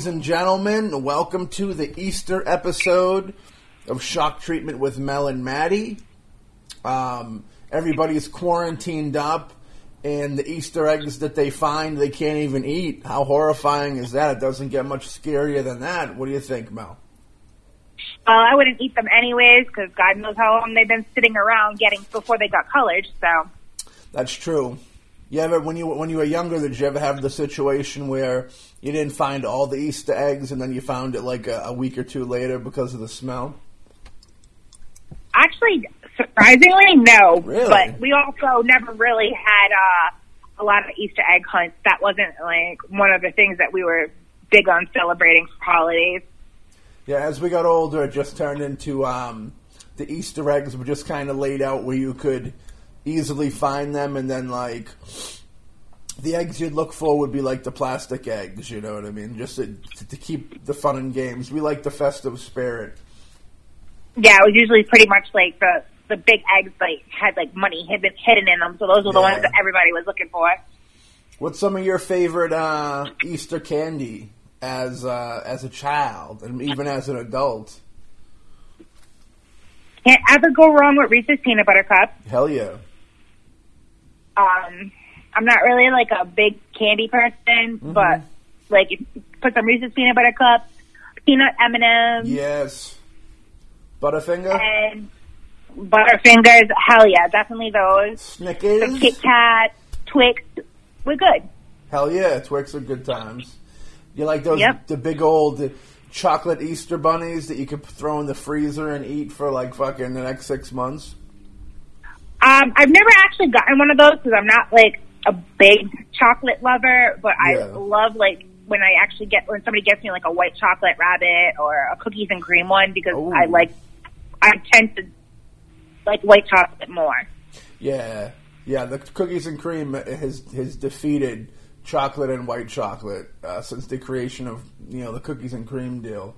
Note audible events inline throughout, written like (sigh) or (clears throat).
ladies and gentlemen, welcome to the Easter episode of Shock Treatment with Mel and Maddie. Um, everybody's quarantined up, and the Easter eggs that they find they can't even eat. How horrifying is that? It doesn't get much scarier than that. What do you think, Mel? Well, I wouldn't eat them anyways because God knows how long they've been sitting around getting before they got colored. So That's true. You ever when you when you were younger, did you ever have the situation where you didn't find all the Easter eggs and then you found it like a, a week or two later because of the smell? actually, surprisingly, no. Really? But we also never really had uh, a lot of Easter egg hunts. That wasn't like one of the things that we were big on celebrating for holidays. Yeah, as we got older, it just turned into um, the Easter eggs were just kind of laid out where you could easily find them, and then like the eggs you'd look for would be like the plastic eggs. You know what I mean? Just to, to keep the fun and games. We like the festive spirit. Yeah, it was usually pretty much like the the big eggs like had like money hidden hidden in them. So those were the Yeah. ones that everybody was looking for. What's some of your favorite uh, Easter candy as uh, as a child and even as an adult? Can't ever go wrong with Reese's peanut butter cups. Hell yeah! Um I'm not really like a big candy person, but like if put some Reese's peanut butter cups, peanut M and M's, Yes, Butterfinger, and Butterfingers. Hell yeah, definitely those. Snickers. The Kit Kat, Twix, we're good. Hell yeah, Twix are good times. You like those Yep. the big old chocolate Easter bunnies that you could throw in the freezer and eat for like fucking the next six months? Um, I've never actually gotten one of those because I'm not like a big chocolate lover, but I love like when I actually get when somebody gets me like a white chocolate rabbit or a cookies and cream one because Ooh. I like I tend to like white chocolate more. Yeah, yeah. The cookies and cream has has defeated chocolate and white chocolate uh, since the creation of you know the cookies and cream deal.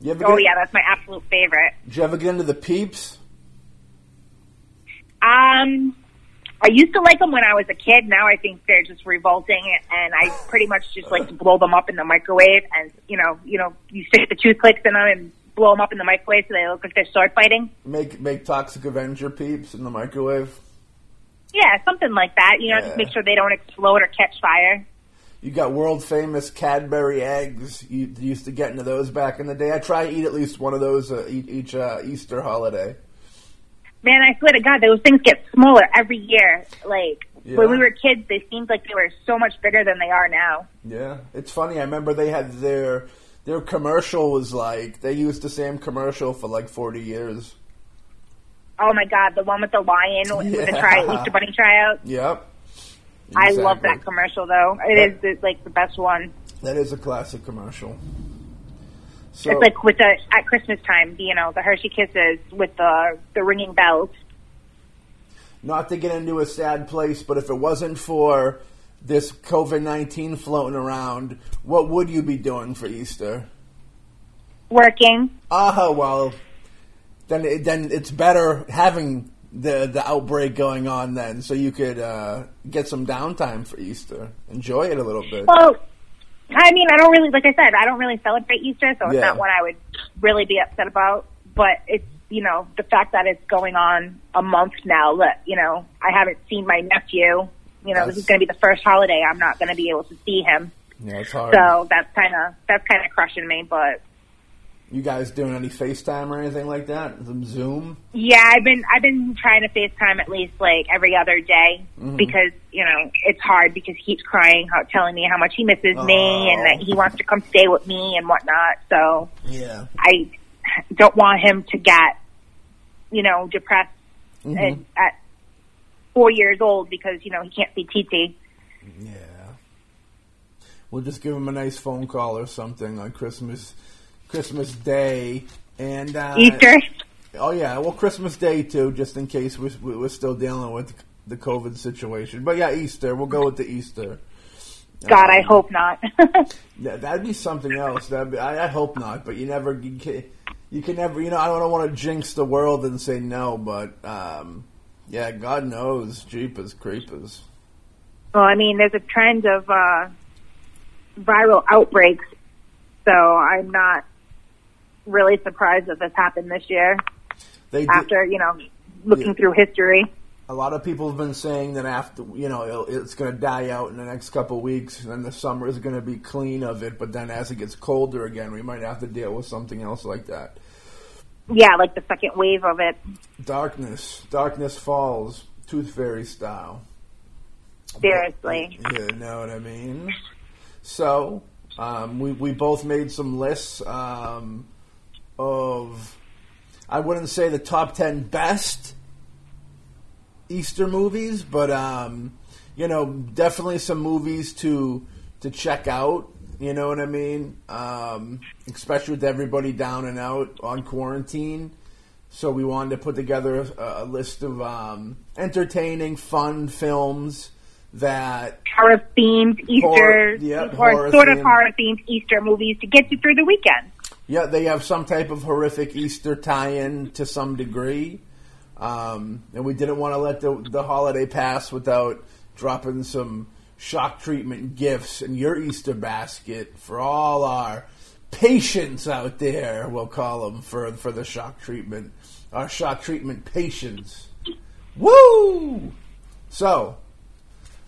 You ever Oh get, yeah, that's my absolute favorite. Did you ever get into the peeps? Um, I used to like them when I was a kid. Now I think they're just revolting, and I pretty much just like to blow them up in the microwave. And you know, you know, you stick the toothpicks in them and blow them up in the microwave so they look like they're sword fighting. Make make Toxic Avenger peeps in the microwave. Yeah, something like that. You know, Yeah. just make sure they don't explode or catch fire. You got world famous Cadbury eggs. You used to get into those back in the day. I try to eat at least one of those uh, each, each uh, Easter holiday. Man, I swear to God, those things get smaller every year. Like Yeah. when we were kids, they seemed like they were so much bigger than they are now. Yeah, it's funny. I remember they had their their commercial was like they used the same commercial for like forty years. Oh my God, the one with the lion with the try Easter Bunny tryout. Yep. I love that commercial though. It is the, like the best one. That is a classic commercial. So It's like with the at Christmas time, you know, the Hershey Kisses with the the ringing bells. not to get into a sad place, but if it wasn't for this COVID nineteen floating around, what would you be doing for Easter? Working. Ah, well, then it, then it's better having the the outbreak going on then, so you could uh, get some downtime for Easter, enjoy it a little bit. Well, I mean, I don't really, like I said, I don't really celebrate Easter, so it's Yeah. not what I would really be upset about. But it's, you know, the fact that it's going on a month now that, you know, I haven't seen my nephew. You know, this is going to be the first holiday I'm not going to be able to see him. Yeah, it's hard. So that's kind of, that's kind of crushing me. But You guys doing any FaceTime or anything like that? Some Zoom? yeah, I've been, I've been trying to FaceTime at least like every other day Mhm. because, you know, it's hard because he keeps crying, how, telling me how much he misses me and Oh. that he wants to come stay with me and whatnot. So, Yeah. I don't want him to get, you know, depressed Mhm. at, at four years old because you know he can't see TT. Yeah. We'll just give him a nice phone call or something on Christmas Christmas Day and uh, Easter. Oh yeah, well Christmas Day too, just in case we're, we're still dealing with the COVID situation. But yeah, Easter. We'll go with the Easter. God, I Um, hope not. (laughs) Yeah, that'd be something else. Be, I, I hope not, but you never you can, you can never. You know, I don't want to jinx the world and say no, but um, yeah, God knows, jeepers creepers. well, I mean, there's a trend of uh, viral outbreaks So I'm not really surprised that this happened this year. They after you know looking Yeah. through history. a lot of people have been saying that after you know it's going to die out in the next couple of weeks, and then the summer is going to be clean of it. But then as it gets colder again, we might have to deal with something else like that. Yeah, like the second wave of it. Darkness, darkness falls, Tooth Fairy style. Seriously. You know what I mean? So, um, we we both made some lists um, of I wouldn't say the top ten best Easter movies, but um, you know, definitely some movies to to check out. You know what I mean? Um, especially with everybody down and out on quarantine. So we wanted to put together a, a list of um, entertaining, fun films that Horror themed Easter, Horror- yeah, or horror sort of horror themed Easter movies to get you through the weekend. Yeah, they have some type of horrific Easter tie-in to some degree, um, and we didn't want to let the the holiday pass without dropping some shock treatment gifts in your Easter basket for all our patients out there. We'll call them for for the shock treatment, our shock treatment patients. Woo! So,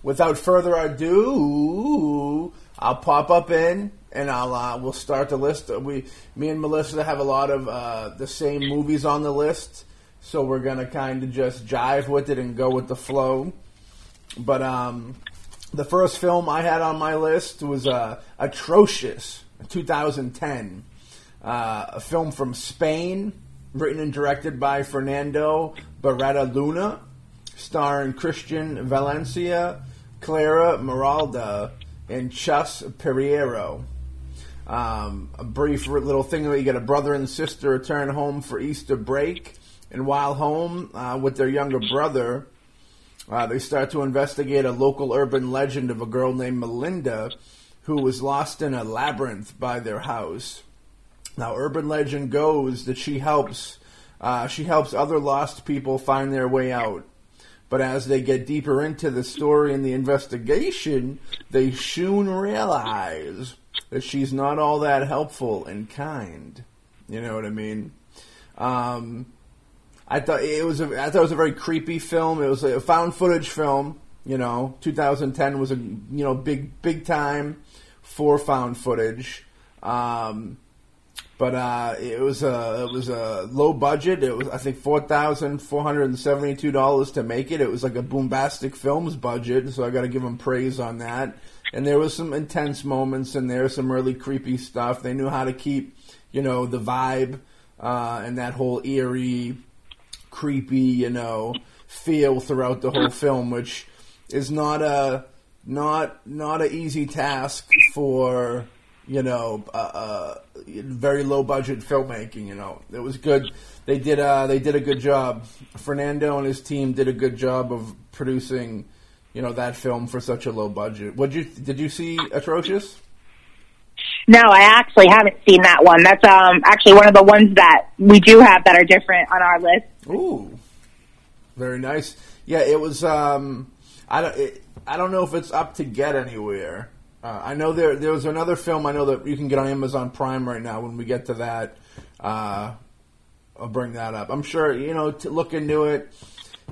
without further ado, I'll pop up in and I'll uh, we'll start the list. We, me and Melissa have a lot of uh, the same movies on the list, so we're gonna kind of just jive with it and go with the flow. But um, the first film I had on my list was uh, Atrocious, 2010, uh, a film from Spain, written and directed by Fernando Barreda Luna starring Christian Valencia, Clara Miralda, and Chus Pereiro. Um, a brief little thing that you get a brother and sister return home for Easter break, and while home uh, with their younger brother, uh, they start to investigate a local urban legend of a girl named Melinda who was lost in a labyrinth by their house. Now, urban legend goes that she helps uh, she helps other lost people find their way out. But as they get deeper into the story and the investigation, they soon realize that she's not all that helpful and kind. You know what I mean? Um, I thought it was a, I thought it was a very creepy film. It was a found footage film. You know, 2010 was a you know big big time for found footage. Um, but uh, it was a it was a low budget. It was I think four thousand four hundred and seventy two dollars to make it. It was like a bombastic films budget, so I got to give them praise on that. And there was some intense moments in there, some really creepy stuff. They knew how to keep you know the vibe uh, and that whole eerie, creepy you know feel throughout the whole film, which is not a not not an easy task for you know, uh, uh, very low budget filmmaking. You know, it was good. They did uh, they did a good job. Fernando and his team did a good job of producing, you know, that film for such a low budget. Would you did you see Atrocious? No, I actually haven't seen that one. That's um actually one of the ones that we do have that are different on our list. Ooh, very nice. Yeah, it was. Um, I don't. It, I don't know if it's up to get anywhere. Uh, I know there there was another film I know that you can get on Amazon Prime right now. When we get to that, uh, I'll bring that up. I'm sure you know to look into it.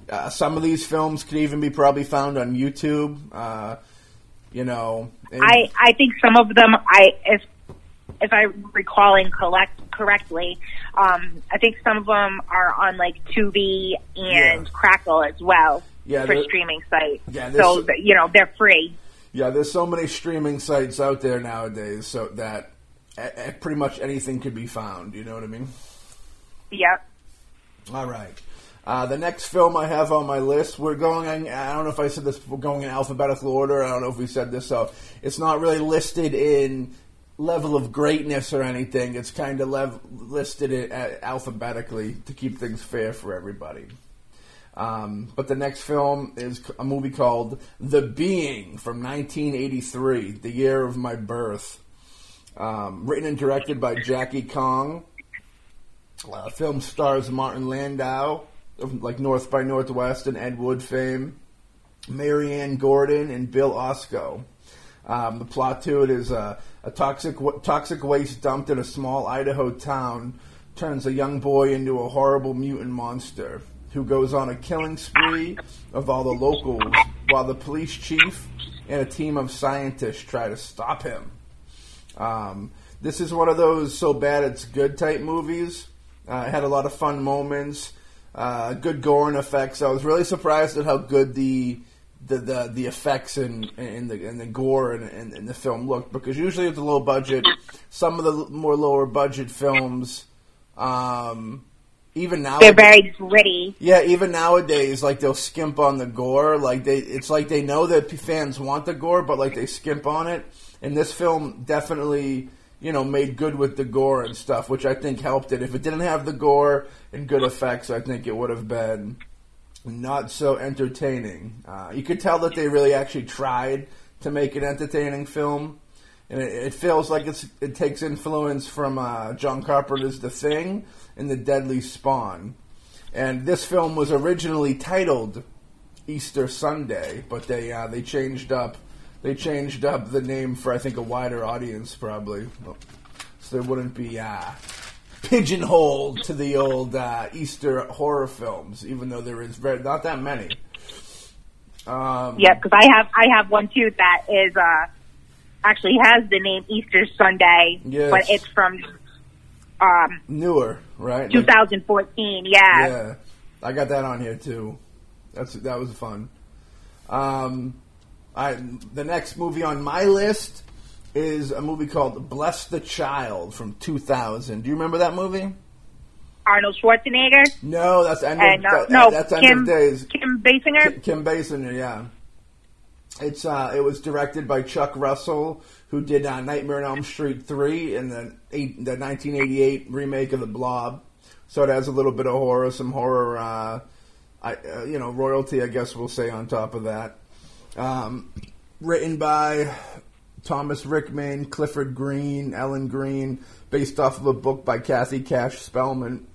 Uh, some of these films could even be probably found on YouTube. Uh, you know, and- I I think some of them I if if I'm recalling collect correctly, um, I think some of them are on like Tubi and Yeah. Crackle as well Yeah, for streaming sites. Yeah, so that, you know they're free. Yeah, there's so many streaming sites out there nowadays, so that a- a- pretty much anything could be found. You know what I mean? Yep. All right. Uh, the next film I have on my list, we're going. In, I don't know if I said this. We're going in alphabetical order. I don't know if we said this. So it's not really listed in level of greatness or anything. It's kind of lev- listed it uh, alphabetically to keep things fair for everybody. Um, but the next film is a movie called The Being from 1983, the year of my birth. Um, written and directed by Jackie Kong. Uh, film stars Martin Landau, of like North by Northwest and Ed Wood fame, Marianne Gordon, and Bill Osco. Um, the plot to it is uh, a toxic toxic waste dumped in a small Idaho town turns a young boy into a horrible mutant monster who goes on a killing spree of all the locals while the police chief and a team of scientists try to stop him. Um, this is one of those so bad it's good type movies. Uh, it had a lot of fun moments, uh, good gore and effects. I was really surprised at how good the the the, the effects and and the and the gore and, and, and the film looked because usually with the low budget. Some of the more lower budget films, um, even now they're very gritty. Yeah, even nowadays, like they'll skimp on the gore. Like they, it's like they know that fans want the gore, but like they skimp on it. And this film definitely, you know, made good with the gore and stuff, which I think helped it. If it didn't have the gore and good effects, I think it would have been not so entertaining. Uh, you could tell that they really actually tried to make an entertaining film, and it, it feels like it takes influence from uh, John Carpenter's The Thing and The Deadly Spawn. And this film was originally titled Easter Sunday, but they uh, they changed up they changed up the name for I think a wider audience probably, so there wouldn't be uh, pigeonholed to the old uh, Easter horror films, even though there is very, not that many. Um, yeah, because I have I have one too that is uh, actually has the name Easter Sunday, Yes. but it's from um, newer, right? Like- 2014. Yeah. Yeah, I got that on here too. That's that was fun. Um, I the next movie on my list is a movie called Bless the Child from 2000. Do you remember that movie? Arnold Schwarzenegger No, that's end and of, uh, that- no that's end Kim days. Kim Basinger. Kim, Kim Basinger, yeah. It's uh, it was directed by Chuck Russell, who did uh, Nightmare on Elm Street three and the eight, the 1988 remake of The Blob. So it has a little bit of horror, some horror, uh, I, uh, you know, royalty, I guess we'll say on top of that. Um, written by Thomas Rickman, Clifford Green, Ellen Green, based off of a book by Cathy Cash Spellman.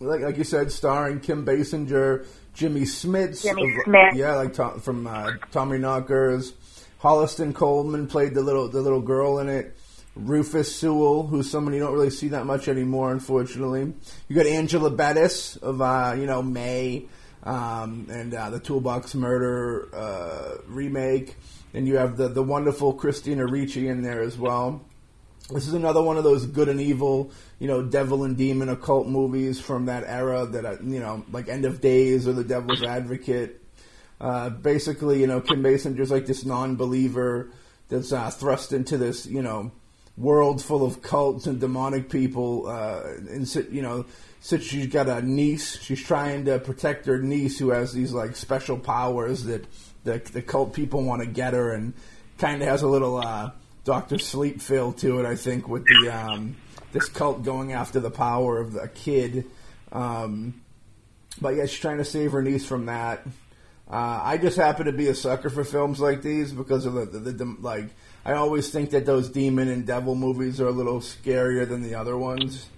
Like, like you said, starring Kim Basinger, Jimmy Smits, Jimmy of- Smith. yeah, like Tom, from uh, Tommy Knockers. Holliston Coleman played the little the little girl in it. Rufus Sewell, who's someone you don't really see that much anymore, unfortunately. You got Angela Bettis of uh, you know May um, and uh, the Toolbox Murder uh, remake, and you have the the wonderful Christina Ricci in there as well. This is another one of those good and evil, you know, devil and demon occult movies from that era that, uh, you know, like End of Days or The Devil's Advocate. Uh, basically, you know, Kim Basinger's like this non-believer that's uh, thrust into this, you know, world full of cults and demonic people. Uh, and, you know, since she's got a niece, she's trying to protect her niece who has these, like, special powers that the, the cult people want to get her and kind of has a little, uh, Doctor Sleep feel to it, I think, with the um, this cult going after the power of the kid. Um, but yeah, she's trying to save her niece from that. Uh, I just happen to be a sucker for films like these because of the, the, the, the like. I always think that those demon and devil movies are a little scarier than the other ones,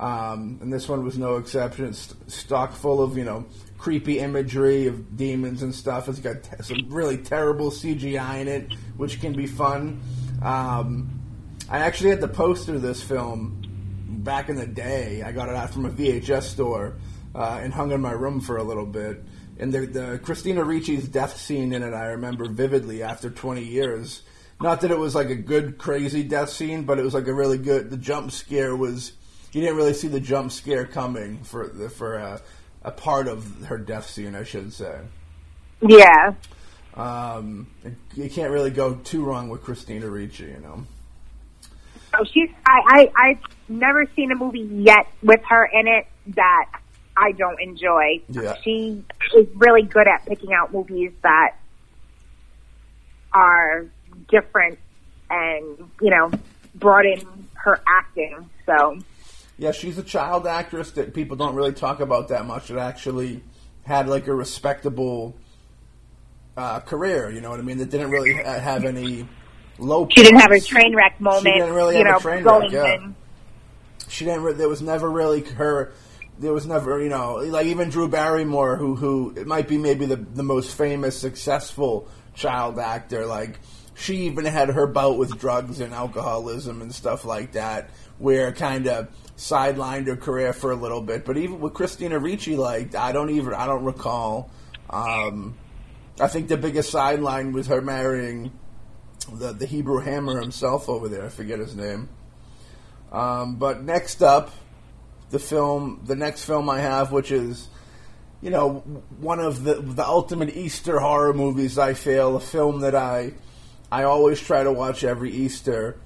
um, and this one was no exception. It's stock full of you know creepy imagery of demons and stuff. It's got some really terrible CGI in it, which can be fun. Um, I actually had the poster of this film back in the day. I got it out from a VHS store uh, and hung in my room for a little bit. And the, the Christina Ricci's death scene in it, I remember vividly after 20 years. Not that it was like a good, crazy death scene, but it was like a really good. The jump scare was. You didn't really see the jump scare coming for the, for a, a part of her death scene, I should say. Yeah. Um, you can't really go too wrong with Christina Ricci, you know. So she's I, I I've never seen a movie yet with her in it that I don't enjoy. Yeah. She is really good at picking out movies that are different and, you know, brought in her acting. So Yeah, she's a child actress that people don't really talk about that much. That actually had like a respectable uh, career. You know what I mean? That didn't really have any low. she didn't have her points. train wreck moment. She didn't really have a train wreck, yeah. in. She didn't. Re- there was never really her. There was never, you know, like even Drew Barrymore, who who it might be maybe the the most famous, successful child actor. Like she even had her bout with drugs and alcoholism and stuff like that, where kind of sidelined her career for a little bit. But even with Christina Ricci, like I don't even I don't recall. Um, I think the biggest sideline was her marrying the the Hebrew Hammer himself over there. I forget his name. Um, but next up, the film, the next film I have, which is, you know, one of the the ultimate Easter horror movies. I feel a film that I I always try to watch every Easter.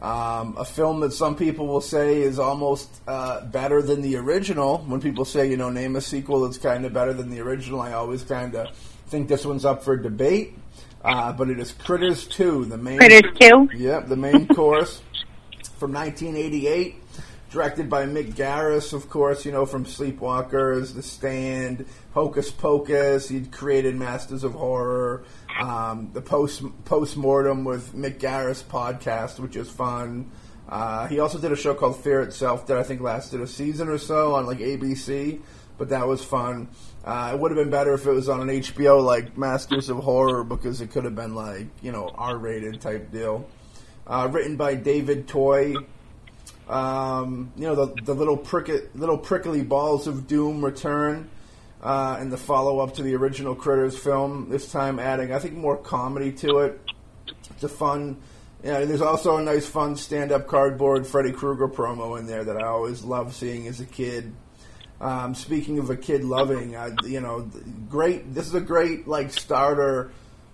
Um, a film that some people will say is almost uh, better than the original. When people say, you know, name a sequel that's kind of better than the original, I always kind of think this one's up for debate. Uh, but it is Critters 2, the main Critters 2? Yep, the main (laughs) course from 1988, directed by Mick Garris, of course, you know, from Sleepwalkers, The Stand, Hocus Pocus. He'd created Masters of Horror, um, the post postmortem with Mick Garris podcast, which is fun. Uh, he also did a show called Fear Itself that I think lasted a season or so on like ABC, but that was fun. Uh, it would have been better if it was on an HBO like Masters of Horror because it could have been like you know R-rated type deal. Uh, written by David Toy. Um, you know the the little prickly little prickly balls of doom return uh, in the follow up to the original Critters film. This time adding I think more comedy to it. It's a fun. Yeah, there's also a nice, fun stand-up cardboard Freddy Krueger promo in there that I always loved seeing as a kid. Um, speaking of a kid loving, you know, great. This is a great like starter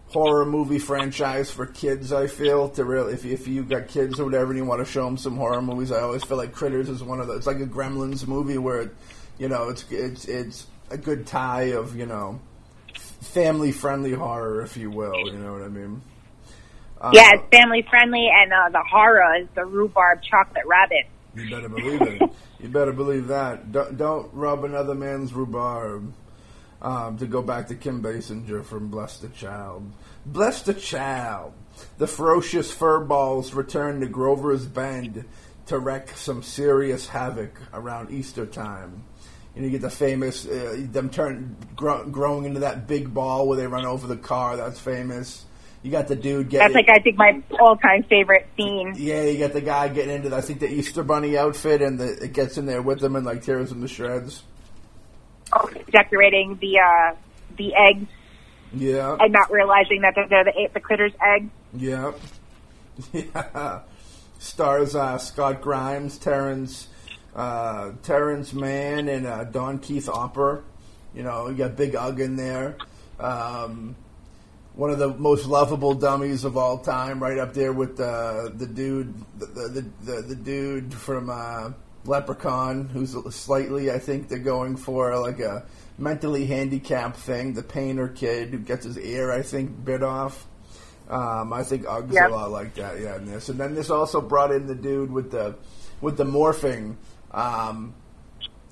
horror movie franchise for kids. I feel to really, if if you got kids or whatever, and you want to show them some horror movies, I always feel like Critters is one of those. It's like a Gremlins movie where, you know, it's it's it's a good tie of you know, family friendly horror, if you will. You know what I mean? Uh, yeah, it's family friendly, and uh, the horror is the rhubarb chocolate rabbit. You better believe it. you better believe that. Don't, don't rub another man's rhubarb. Um, to go back to Kim Basinger from Bless the Child. Bless the Child. The ferocious furballs return to Grover's Bend to wreak some serious havoc around Easter time. And you get the famous, uh, them turn, grow, growing into that big ball where they run over the car. That's famous. You got the dude getting. That's like I think my all-time favorite scene. Yeah, you got the guy getting into the, I think the Easter Bunny outfit, and the, it gets in there with him and like tears him to shreds. Oh, decorating the uh, the eggs. Yeah. And not realizing that they're, they're the the critters' eggs. Yeah. (laughs) Yeah. Stars uh, Scott Grimes, Terrence, uh, Terrence Mann, and uh, Don Keith Opper. You know, you got Big Ugg in there. Um, one of the most lovable dummies of all time, right up there with the the dude, the the, the, the dude from uh, Leprechaun, who's slightly, I think they're going for like a mentally handicapped thing. The painter kid who gets his ear, I think, bit off. Um, I think Ugg's yep. a lot like that, yeah. In this, and then this also brought in the dude with the with the morphing. Um,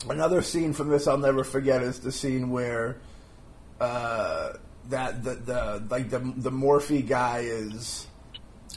another scene from this I'll never forget is the scene where. Uh, that the, the like the the Morphe guy is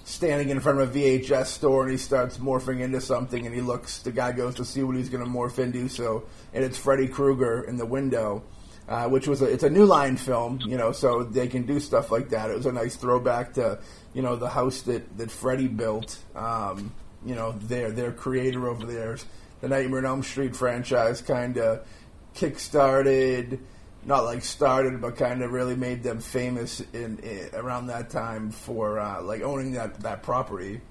standing in front of a VHS store and he starts morphing into something and he looks the guy goes to see what he's going to morph into so and it's Freddy Krueger in the window uh, which was a, it's a new line film you know so they can do stuff like that it was a nice throwback to you know the house that that Freddy built um, you know their their creator over there the Nightmare on Elm Street franchise kind of kick-started not like started, but kind of really made them famous in, in around that time for uh, like owning that that property.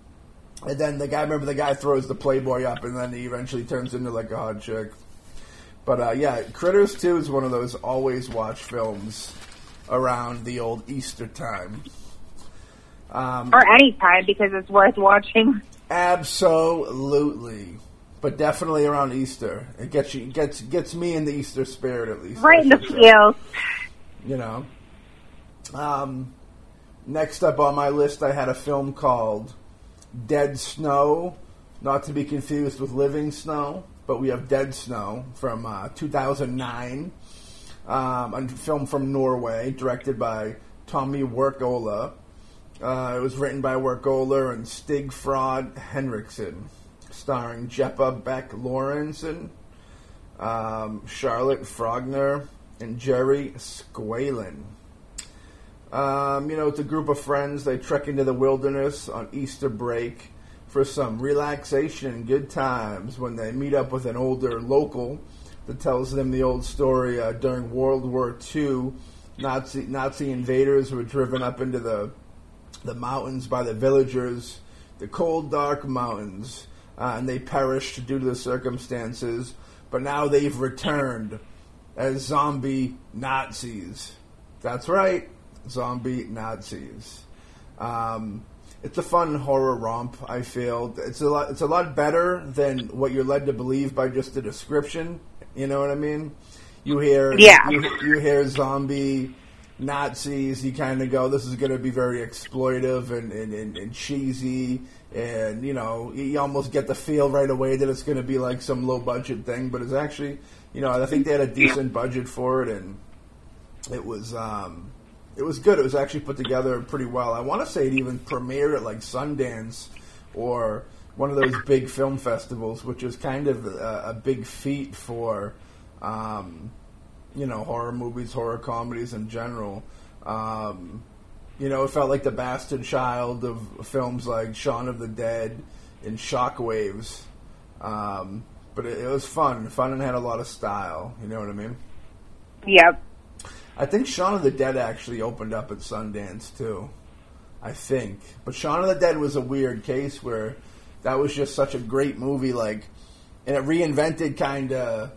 And then the guy, remember the guy throws the Playboy up, and then he eventually turns into like a hot chick. But uh, yeah, Critters Two is one of those always watch films around the old Easter time. Um, or any time because it's worth watching. Absolutely but definitely around Easter. It gets you gets gets me in the Easter spirit at least. Right in the feels. You know. Um, next up on my list, I had a film called Dead Snow, not to be confused with Living Snow, but we have Dead Snow from uh, 2009. Um, a film from Norway, directed by Tommy Wirkola. Uh, it was written by Wirkola and Stig Frode Henriksen starring Jeppe Beck Laursen, um, Charlotte Frogner, and Jerry Squalin. Um, you know, it's a group of friends. They trek into the wilderness on Easter break for some relaxation and good times when they meet up with an older local that tells them the old story uh, during World War II. Nazi Nazi invaders were driven up into the the mountains by the villagers, the cold, dark mountains, uh, and they perished due to the circumstances. But now they've returned as zombie Nazis. That's right, zombie Nazis. Um, it's a fun horror romp. I feel it's a lot. It's a lot better than what you're led to believe by just the description. You know what I mean? You hear, Yeah. you, you hear zombie Nazis. You kind of go, "This is going to be very exploitive and, and, and, and cheesy," and you know, you almost get the feel right away that it's going to be like some low budget thing. But it's actually, you know, I think they had a decent budget for it, and it was um, it was good. It was actually put together pretty well. I want to say it even premiered at like Sundance or one of those big film festivals, which is kind of a, a big feat for um, you know horror movies, horror comedies in general. Um, you know, it felt like the bastard child of films like Shaun of the Dead and Shockwaves. Um, but it, it was fun, fun, and had a lot of style. You know what I mean? Yep. I think Shaun of the Dead actually opened up at Sundance too. I think, but Shaun of the Dead was a weird case where that was just such a great movie, like, and it reinvented kind of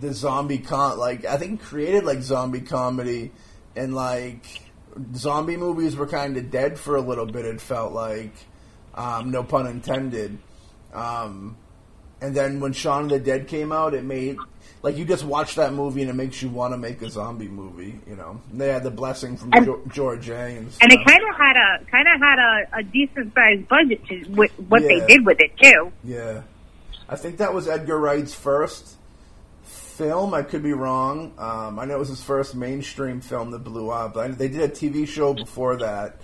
the zombie con. Like, I think created like zombie comedy, and like zombie movies were kind of dead for a little bit. It felt like, um, no pun intended. Um, and then when Shaun of the Dead came out, it made like you just watch that movie and it makes you want to make a zombie movie. You know, And they had the blessing from And- jo- George A. And, And it kind of had a kind of had a, a decent sized budget to what Yeah. they did with it too. yeah, I think that was Edgar Wright's first film. I could be wrong. Um, I know it was his first mainstream film that blew up. I, they did a TV show before that,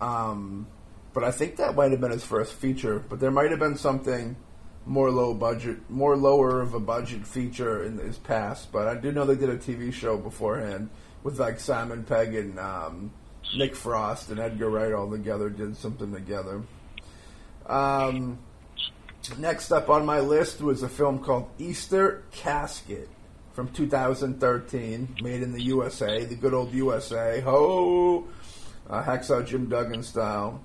um, but I think that might have been his first feature. But there might have been something more low budget, more lower of a budget feature in his past. But I do know they did a TV show beforehand with like Simon Pegg and um, Nick Frost and Edgar Wright all together did something together. Um, next up on my list was a film called Easter Casket from 2013, made in the USA, the good old USA. Ho! Uh, Hacksaw Jim Duggan style.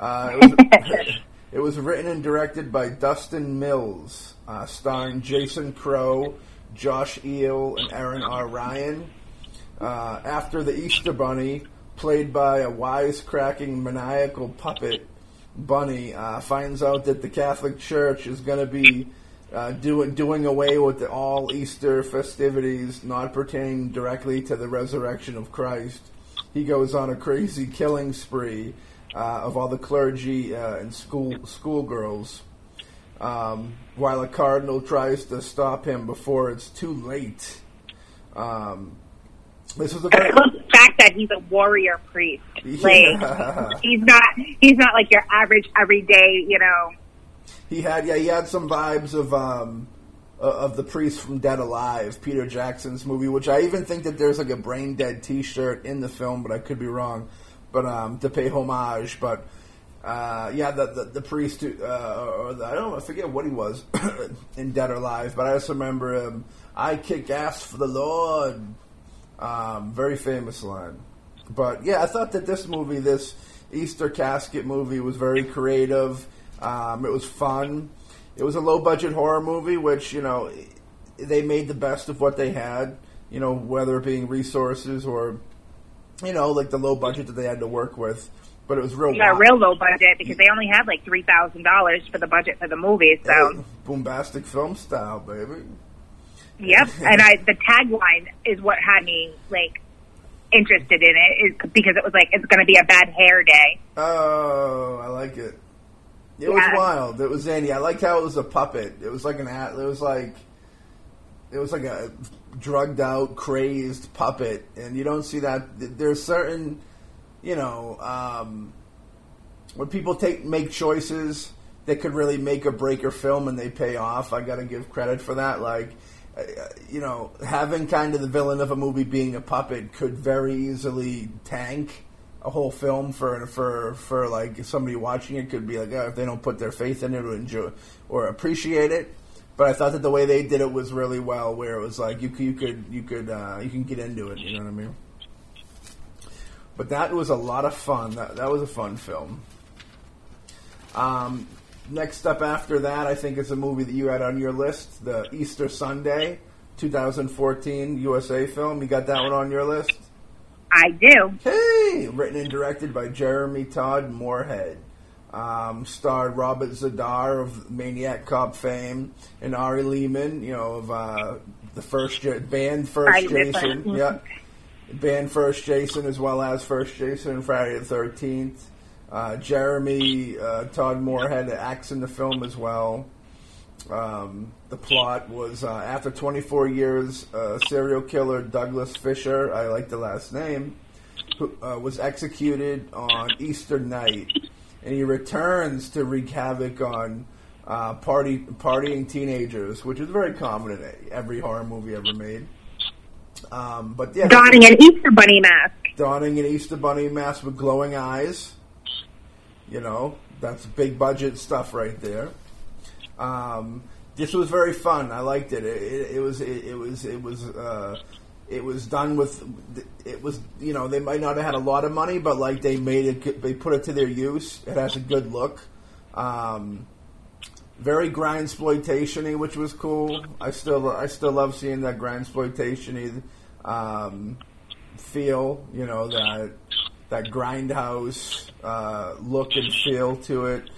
Uh, it, was, (laughs) it was written and directed by Dustin Mills, uh, starring Jason Crow, Josh Eel, and Aaron R. Ryan. Uh, after the Easter Bunny, played by a wisecracking maniacal puppet, Bunny uh, finds out that the Catholic Church is going to be uh, doing doing away with the all Easter festivities not pertaining directly to the resurrection of Christ. He goes on a crazy killing spree uh, of all the clergy uh, and school schoolgirls, um, while a cardinal tries to stop him before it's too late. Um, this was a very fact that he's a warrior priest. Like Yeah. he's not he's not like your average everyday, you know. He had yeah, he had some vibes of um uh, of the priest from Dead Alive, Peter Jackson's movie, which I even think that there's like a brain dead T-shirt in the film, but I could be wrong. But um to pay homage, but uh, yeah, the the, the priest, uh, or the, I don't know, I forget what he was (coughs) in Dead or Alive, but I just remember him. I kick ass for the Lord. Um, very famous line. But yeah, I thought that this movie, this Easter casket movie, was very creative. Um, it was fun. It was a low budget horror movie, which you know they made the best of what they had. You know, whether it being resources or you know like the low budget that they had to work with. But it was real. You got a wild. real low budget because they only had like three thousand dollars for the budget for the movie. So Hey, bombastic film style, baby. Yep, (laughs) and I the tagline is what had me like interested in it is because it was like it's going to be a bad hair day. Oh, I like it. It was wild. It was zany. I liked how it was a puppet. It was like an at. It was like it was like a drugged out, crazed puppet, and you don't see that. There's certain, you know, um, when people take make choices that could really make or break your film, and they pay off. I got to give credit for that. Like you know, having kind of the villain of a movie being a puppet could very easily tank a whole film for for for like somebody watching it could be like oh, if they don't put their faith in it or enjoy or appreciate it. But I thought that the way they did it was really well, where it was like you you could you could uh, you can get into it. You know what I mean? But that was a lot of fun. That that was a fun film. Um, next up after that, I think is a movie that you had on your list, the Easter Sunday, 2014 USA film. You got that one on your list? I do. Hey, written and directed by Jeremy Todd Moorhead. Um, starred Robert Z'Dar of Maniac Cop fame and Ari Lehman, you know, of uh, the first band First Jason. Yeah. Band First Jason as well as First Jason and Friday the 13th. Uh, Jeremy uh, Todd Moorhead acts in the film as well. Um, the plot was uh, after 24 years, uh, serial killer Douglas Fisher, I like the last name, who, uh, was executed on Easter night, and he returns to wreak havoc on uh, party partying teenagers, which is very common in every horror movie ever made. Um, but yeah, donning an Easter bunny mask, donning an Easter bunny mask with glowing eyes. You know, that's big budget stuff right there. Um, this was very fun. I liked it. It, it, it was it, it, was it was uh, it was done with it was you know they might not have had a lot of money, but like they made it they put it to their use. It has a good look. Um, very grind exploitationy, which was cool. I still I still love seeing that grind exploitationy um, feel. You know that that grindhouse uh, look and feel to it.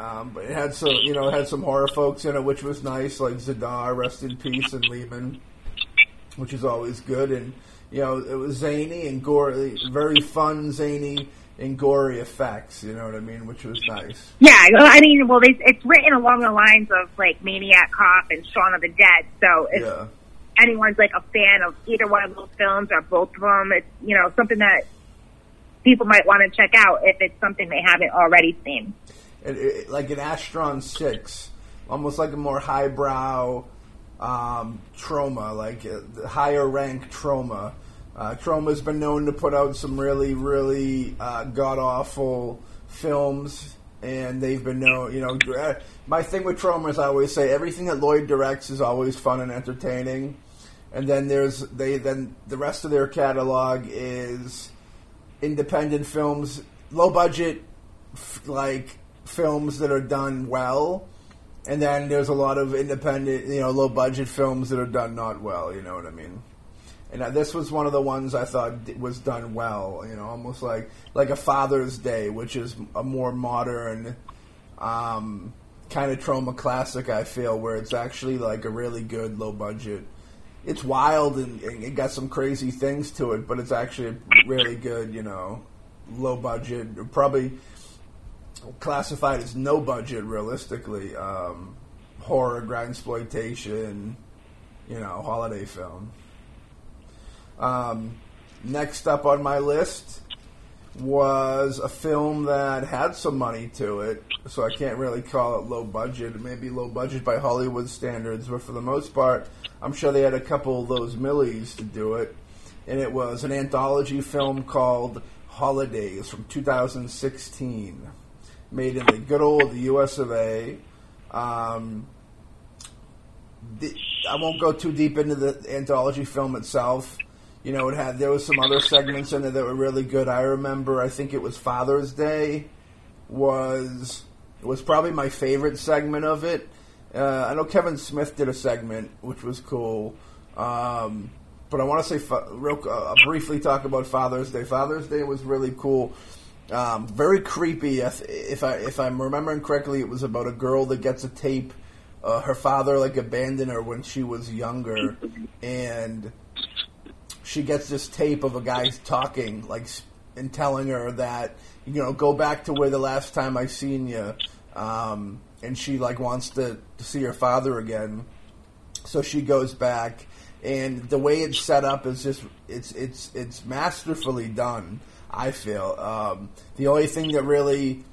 Um, but it had some, you know, it had some horror folks in it, which was nice, like Z'Dar, rest in peace, and Lehman, which is always good. And you know, it was zany and gory, very fun, zany and gory effects. You know what I mean? Which was nice. Yeah, I mean, well, it's written along the lines of like Maniac Cop and Shaun of the Dead. So if yeah. anyone's like a fan of either one of those films or both of them, it's you know something that people might want to check out if it's something they haven't already seen. It, it, like an Astron Six, almost like a more highbrow um, Troma, like a uh, higher rank Troma. Uh, Troma's been known to put out some really, really uh, god awful films, and they've been known. You know, uh, my thing with Troma is I always say everything that Lloyd directs is always fun and entertaining, and then there's they then the rest of their catalog is independent films, low budget, f- like films that are done well, and then there's a lot of independent, you know, low budget films that are done not well. You know what I mean? And this was one of the ones I thought was done well. You know, almost like like a Father's Day, which is a more modern. Um, kind of Troma classic. I feel where it's actually like a really good low budget. It's wild and, and, it got some crazy things to it, but it's actually a really good. You know, low budget. Probably classified as no budget realistically. Um, horror, grind exploitation, you know, holiday film. Um, next up on my list was a film that had some money to it, so I can't really call it low budget. It may be low budget by Hollywood standards, but for the most part, I'm sure they had a couple of those millies to do it. And it was an anthology film called Holidays from 2016 made in the good old U.S. of A. Um, the, I won't go too deep into the anthology film itself. You know, it had there was some other segments in there that were really good. I remember, I think it was Father's Day was was probably my favorite segment of it. Uh, I know Kevin Smith did a segment which was cool, um, but I want to say real, uh, briefly talk about Father's Day. Father's Day was really cool um, very creepy. If I if I'm remembering correctly, it was about a girl that gets a tape. Uh, her father like abandoned her when she was younger, and she gets this tape of a guy talking like and telling her that you know go back to where the last time I seen you, um, and she like wants to, to see her father again. So she goes back, and the way it's set up is just it's it's it's masterfully done. I feel. Um, the only thing that really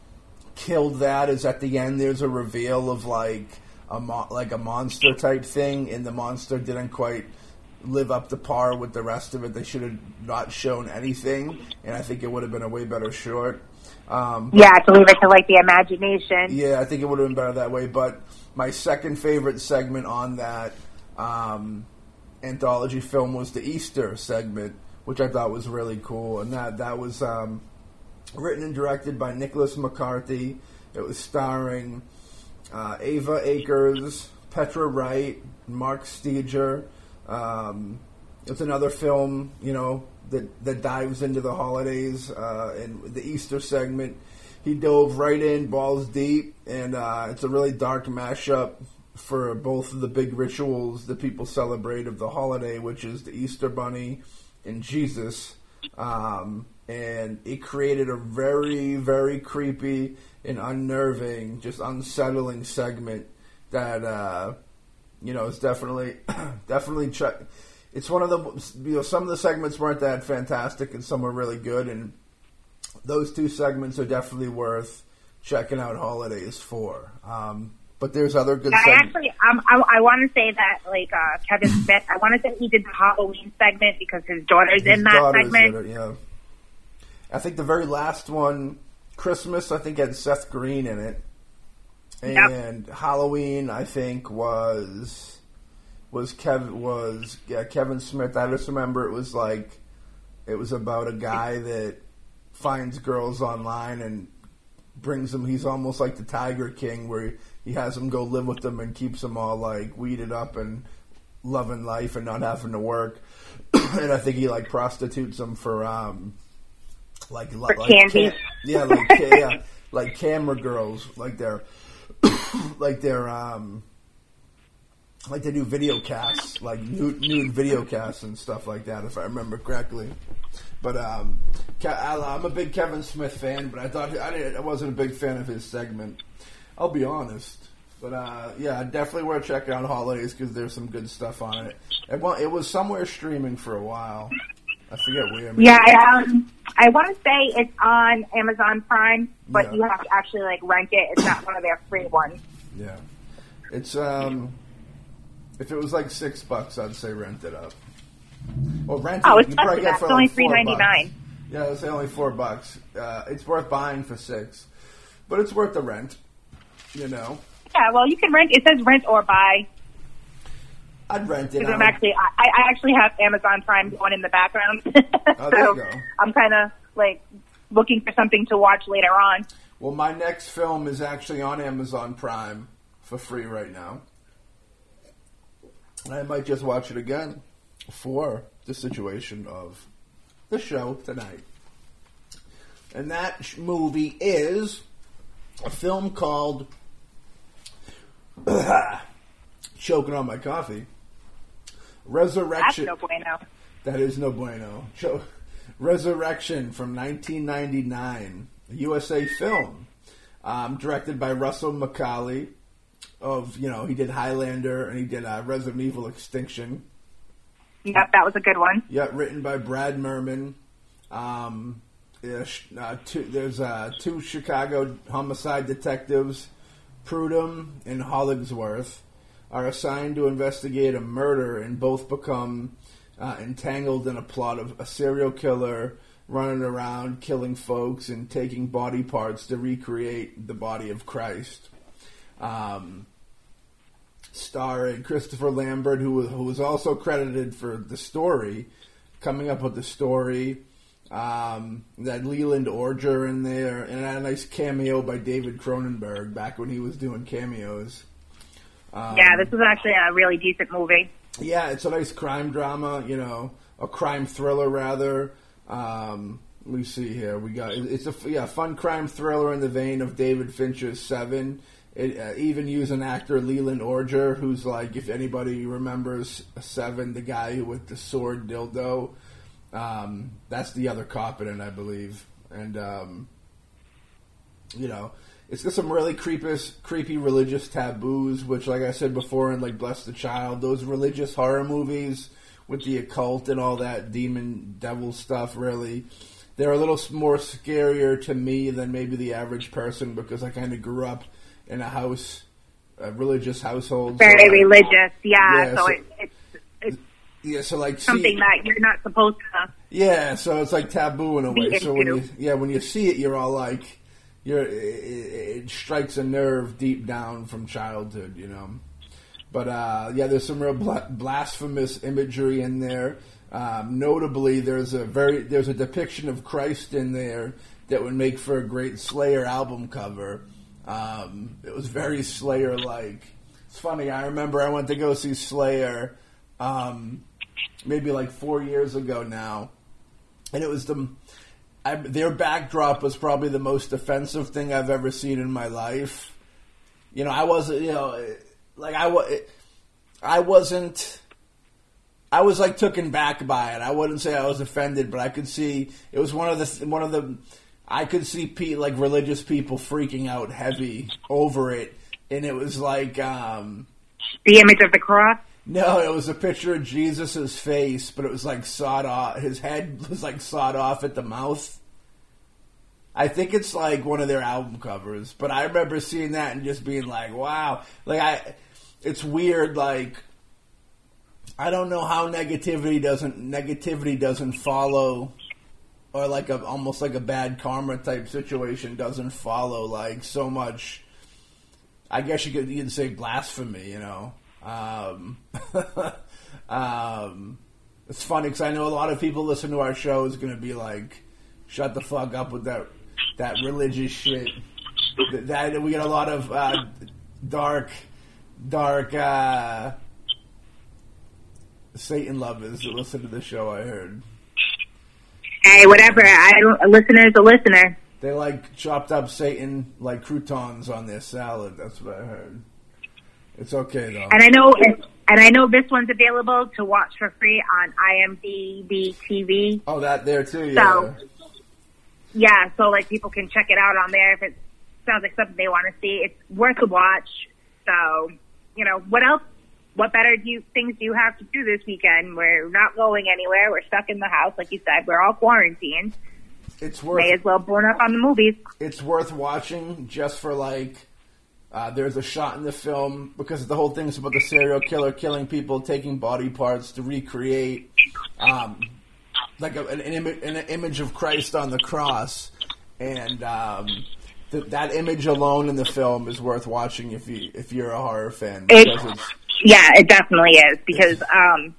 killed that is at the end there's a reveal of like a mo- like a monster type thing, and the monster didn't quite live up to par with the rest of it. They should have not shown anything, and I think it would have been a way better short. Um, Yeah, to leave it to like the imagination. yeah, I think it would have been better that way. But my second favorite segment on that um, anthology film was the Easter segment, which I thought was really cool, and that that was um, written and directed by Nicholas McCarthy. It was starring uh, Ava Acres, Petra Wright, Mark Steger. Um, it's another film, you know, that that dives into the holidays uh, and the Easter segment. He dove right in, balls deep, and uh, it's a really dark mashup for both of the big rituals that people celebrate of the holiday, which is the Easter Bunny and Jesus. Um, and it created a very, very creepy and unnerving, just unsettling segment that uh, you know it's definitely, (clears throat) definitely. Check. It's one of the you know some of the segments weren't that fantastic and some were really good, and those two segments are definitely worth checking out holidays for. Um, but there's other good. I segments. actually, um, I, I want to say that like uh, Kevin Smith. I want to say he did the Halloween segment because his daughter's His in that daughter's segment. in it, yeah. I think the very last one, Christmas, I think had Seth Green in it, And Halloween, I think was was Kev was yeah, Kevin Smith. I just remember it was like it was about a guy that finds girls online and brings them. He's almost like the Tiger King, where he, has them go live with them and keeps them all like weeded up and loving life and not having to work. (clears throat) and I think he like prostitutes them for um like like candy. ca- yeah, like yeah, like camera girls, like they're (coughs) like they're um like they do video casts, like nude, nude video casts and stuff like that, if I remember correctly. But um, I'm a big Kevin Smith fan, but I thought I, I wasn't a big fan of his segment. I'll be honest, but uh, yeah, I definitely worth checking out Holidays because there's some good stuff on it. It, wa- it was somewhere streaming for a while. I forget where. Yeah, I, um, I want to say it's on Amazon Prime, but Yeah. you have to actually like rent it. It's not one of their free ones. Yeah, it's um, if it was like six bucks, I'd say rent it up. Well, rent Oh, it. it's not probably get for It's only like four three ninety nine. Yeah, it's only four bucks. Uh, it's worth buying for six, but it's worth the rent. You know, Yeah, well, you can rent. It says rent or buy. I'd rent it. Because I'm actually, I, I actually have Amazon Prime going in the background. (laughs) Oh, there so you go. I'm kind of like looking for something to watch later on. Well, my next film is actually on Amazon Prime for free right now. And I might just watch it again for the situation of the show tonight. And that sh- movie is a film called (coughs) Choking on My Coffee. That's Resurrection. no bueno. That is no bueno. Cho- Resurrection from 1999, a USA film, um, directed by Russell Mulcahy. Of you know, he did Highlander and he did uh, Resident Evil Extinction. Yep, that was a good one. Yeah, written by Brad Mirman. Um, uh, two, there's uh, two Chicago homicide detectives, Prudhomme and Hollingsworth, are assigned to investigate a murder and both become uh, entangled in a plot of a serial killer running around killing folks and taking body parts to recreate the body of Christ. Um, starring Christopher Lambert, who was, who was also credited for the story, coming up with the story. Um, that Leland Orser in there, and a nice cameo by David Cronenberg back when he was doing cameos. Um, yeah, this was actually a really decent movie. yeah, it's a nice crime drama, you know, a crime thriller rather. Um, let me see here. We got it's a yeah fun crime thriller in the vein of David Fincher's Seven. It uh, even an actor Leland Orser, who's like, if anybody remembers Seven, the guy with the sword dildo. Um, that's the other cop in it, I believe, and um, you know, it's got some really creepy, creepy religious taboos, which, like I said before, in like Bless the Child, those religious horror movies with the occult and all that demon devil stuff, really, they're a little more scarier to me than maybe the average person because I kind of grew up in a house a religious household. Very so, religious, yeah. Yeah, so so- it, it's it's Yeah, so like see- something that you're not supposed to. Yeah, so it's like taboo in a way. So when you yeah when you see it, you're all like, you're it, it strikes a nerve deep down from childhood, you know. But uh, yeah, there's some real bla- blasphemous imagery in there. Um, notably, there's a very there's a depiction of Christ in there that would make for a great Slayer album cover. Um, it was very Slayer like. It's funny. I remember I went to go see Slayer. Um, maybe like four years ago now, and it was the I, their backdrop was probably the most offensive thing I've ever seen in my life. You know, I wasn't, you know, like I was, I wasn't. I was like taken back by it. I wouldn't say I was offended, but I could see it was one of the one of the. I could see pe- like religious people freaking out heavy over it, and it was like. um The image of the cross. No, it was a picture of Jesus' face, but it was like sawed off. His head (laughs) was like sawed off at the mouth. I think it's like one of their album covers, but I remember seeing that and just being like, "Wow!" Like I, it's weird. Like I don't know how negativity doesn't negativity doesn't follow, or like a almost like a bad karma type situation doesn't follow like so much. I guess you could you could say blasphemy, you know. Um, (laughs) um, it's funny because I know a lot of people listen to our show is going to be like, "Shut the fuck up with that that religious shit." That, that we get a lot of uh, dark, dark uh, Satan lovers that listen to the show. I heard Hey, whatever. I don't. A listener's a listener. they like chopped up Satan like croutons on their salad. That's what I heard. It's okay though. And I know, and I know this one's available to watch for free on IMDb TV. Oh, that there too. Yeah. So, yeah, so like people can check it out on there if it sounds like something they want to see. It's worth a watch. So, you know, what else? What better do you things do you have to do this weekend? We're not going anywhere. We're stuck in the house, like you said. We're all quarantined. it's worth May as well burn up on the movies. it's worth watching just for like uh, there's a shot in the film because the whole thing is about the serial killer killing people, taking body parts to recreate um, like a, an, ima- an image of Christ on the cross, and um, th- that image alone in the film is worth watching if you if you're a horror fan It- because it's Yeah, it definitely is because um,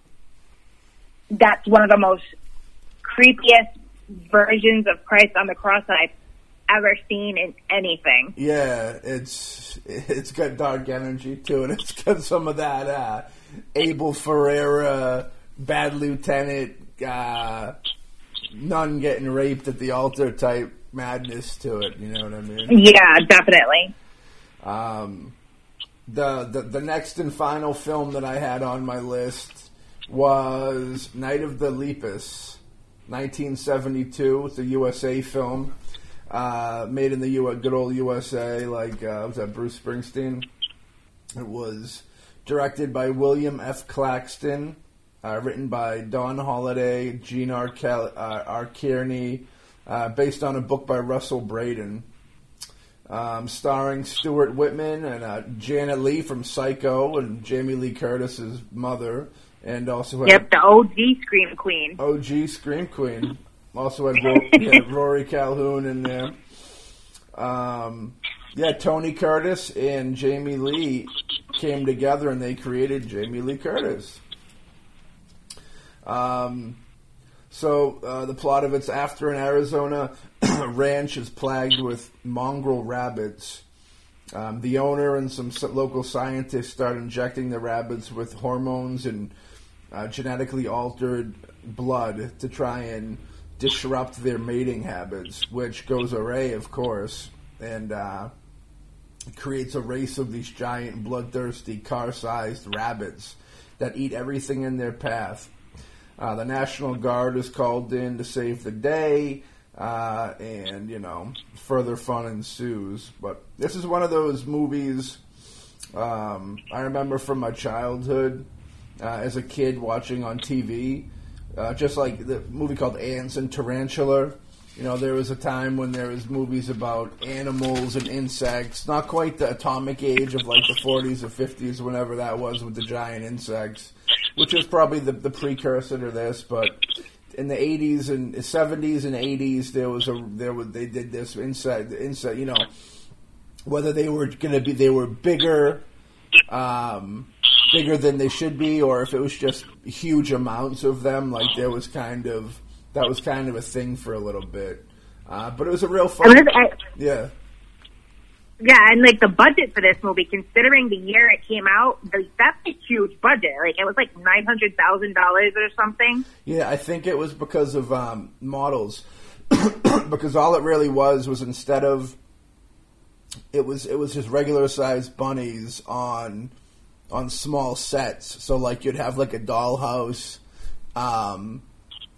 that's one of the most creepiest versions of Christ on the cross that I've ever seen in anything. Yeah, it's it's got dark energy to it. It's got some of that uh, Abel Ferrara, bad lieutenant, uh, nun getting raped at the altar type madness to it. You know what I mean? Yeah, definitely. Um, the, the the next and final film that I had on my list was Night of the Lepus, 1972. It's a USA film, uh, made in the U- good old USA. Like uh, was that Bruce Springsteen? It was directed by William F. Claxton, uh, written by Don Holliday, Gene R. Cal- uh, R. Kearney, uh, based on a book by Russell Braddon um, starring Stuart Whitman and uh, Janet Leigh from Psycho and Jamie Lee Curtis's mother, and also Yep, the OG Scream Queen. OG Scream Queen. Also had Ro- yeah, Rory Calhoun in there. Um, yeah, Tony Curtis and Jamie Lee came together and they created Jamie Lee Curtis. Um, so uh, the plot of it's after an Arizona (coughs) ranch is plagued with mongrel rabbits. Um, the owner and some local scientists start injecting the rabbits with hormones and uh, genetically altered blood to try and disrupt their mating habits, which goes array, of course, and uh, creates a race of these giant, bloodthirsty, car-sized rabbits that eat everything in their path. Uh, the National Guard is called in to save the day, uh, and you know, further fun ensues. But this is one of those movies um, I remember from my childhood uh, as a kid watching on TV, uh, just like the movie called Ants and Tarantula. You know, there was a time when there was movies about animals and insects, not quite the atomic age of like the 40s or 50s, whenever that was with the giant insects, which was probably the, the precursor to this. But in the 80s and 70s and 80s, there was a there was they did this insect insect. You know, whether they were going to be they were bigger. Um, bigger than they should be, or if it was just huge amounts of them, like there was kind of that was kind of a thing for a little bit. Uh, but it was a real fun. I yeah. yeah, and like the budget for this movie, considering the year it came out, like, that's a huge budget. Like it was like nine hundred thousand dollars or something. Yeah, I think it was because of um, models. (coughs) because all it really was was instead of it was it was just regular sized bunnies on on small sets. So like you'd have like a dollhouse, um,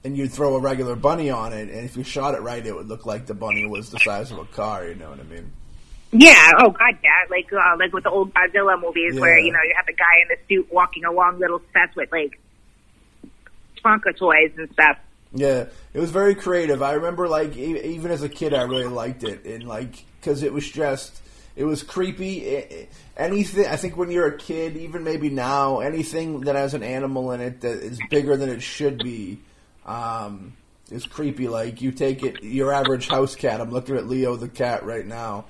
and you'd throw a regular bunny on it, and if you shot it right, it would look like the bunny was the size of a car. You know what I mean? Yeah. Oh God, yeah. Like uh, like with the old Godzilla movies, Yeah. where you know you have the guy in the suit walking along little sets with like Tonka toys and stuff. Yeah, it was very creative. I remember, like, e- even as a kid, I really liked it, and like, because it was just, it was creepy. It, anything, I think, when you're a kid, even maybe now, anything that has an animal in it that is bigger than it should be, um, is creepy. Like, you take it, your average house cat. I'm looking at Leo the cat right now,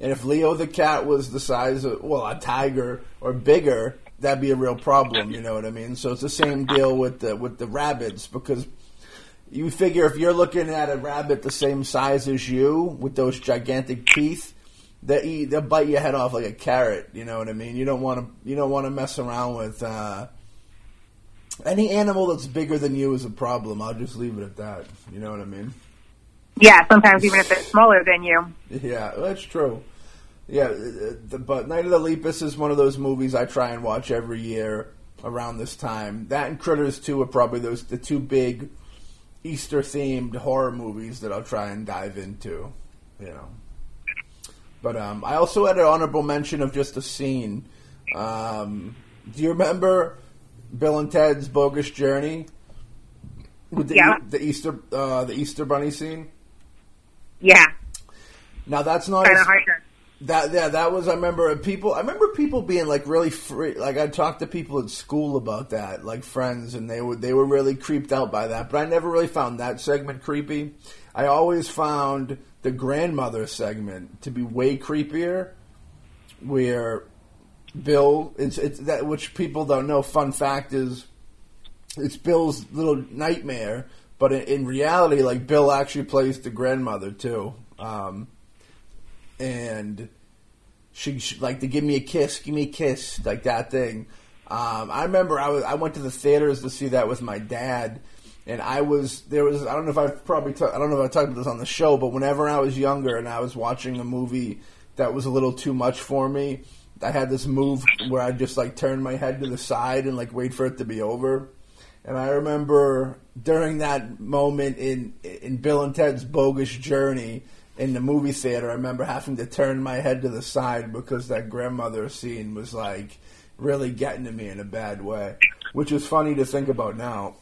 and if Leo the cat was the size of, well, a tiger or bigger, that'd be a real problem. You know what I mean? So it's the same deal with the with the rabbits because you figure if you're looking at a rabbit the same size as you with those gigantic teeth, they eat, they'll bite your head off like a carrot. You know what I mean? You don't want to you don't want to mess around with uh, any animal that's bigger than you is a problem. I'll just leave it at that. You know what I mean? Yeah, sometimes even if they're smaller than you. Yeah, that's true. Yeah, uh, the, but Night of the Lepus is one of those movies I try and watch every year around this time. That and Critters 2 are probably those the two big Easter themed horror movies that I'll try and dive into. You know. But um, I also had an honorable mention of just a scene. Um, do you remember Bill and Ted's Bogus Journey with the, Yeah. the Easter uh, the Easter Bunny scene? Yeah, Now that's not kind as- of hard. that yeah, that was I remember people I remember people being like really free like I talked to people at school about that, like friends and they were they were really creeped out by that. But I never really found that segment creepy. I always found the grandmother segment to be way creepier where Bill it's it's that which people don't know, fun fact is it's Bill's little nightmare, but in, in reality like Bill actually plays the grandmother too. Um and she, she like to give me a kiss, give me a kiss, like that thing. Um, I remember I was I went to the theaters to see that with my dad, and I was there was I don't know if I've probably ta- I don't know if I talked about this on the show, but whenever I was younger and I was watching a movie that was a little too much for me, I had this move where I just like turn my head to the side and like wait for it to be over. And I remember during that moment in in Bill and Ted's bogus journey in the movie theater, I remember having to turn my head to the side because that grandmother scene was like really getting to me in a bad way, which is funny to think about now.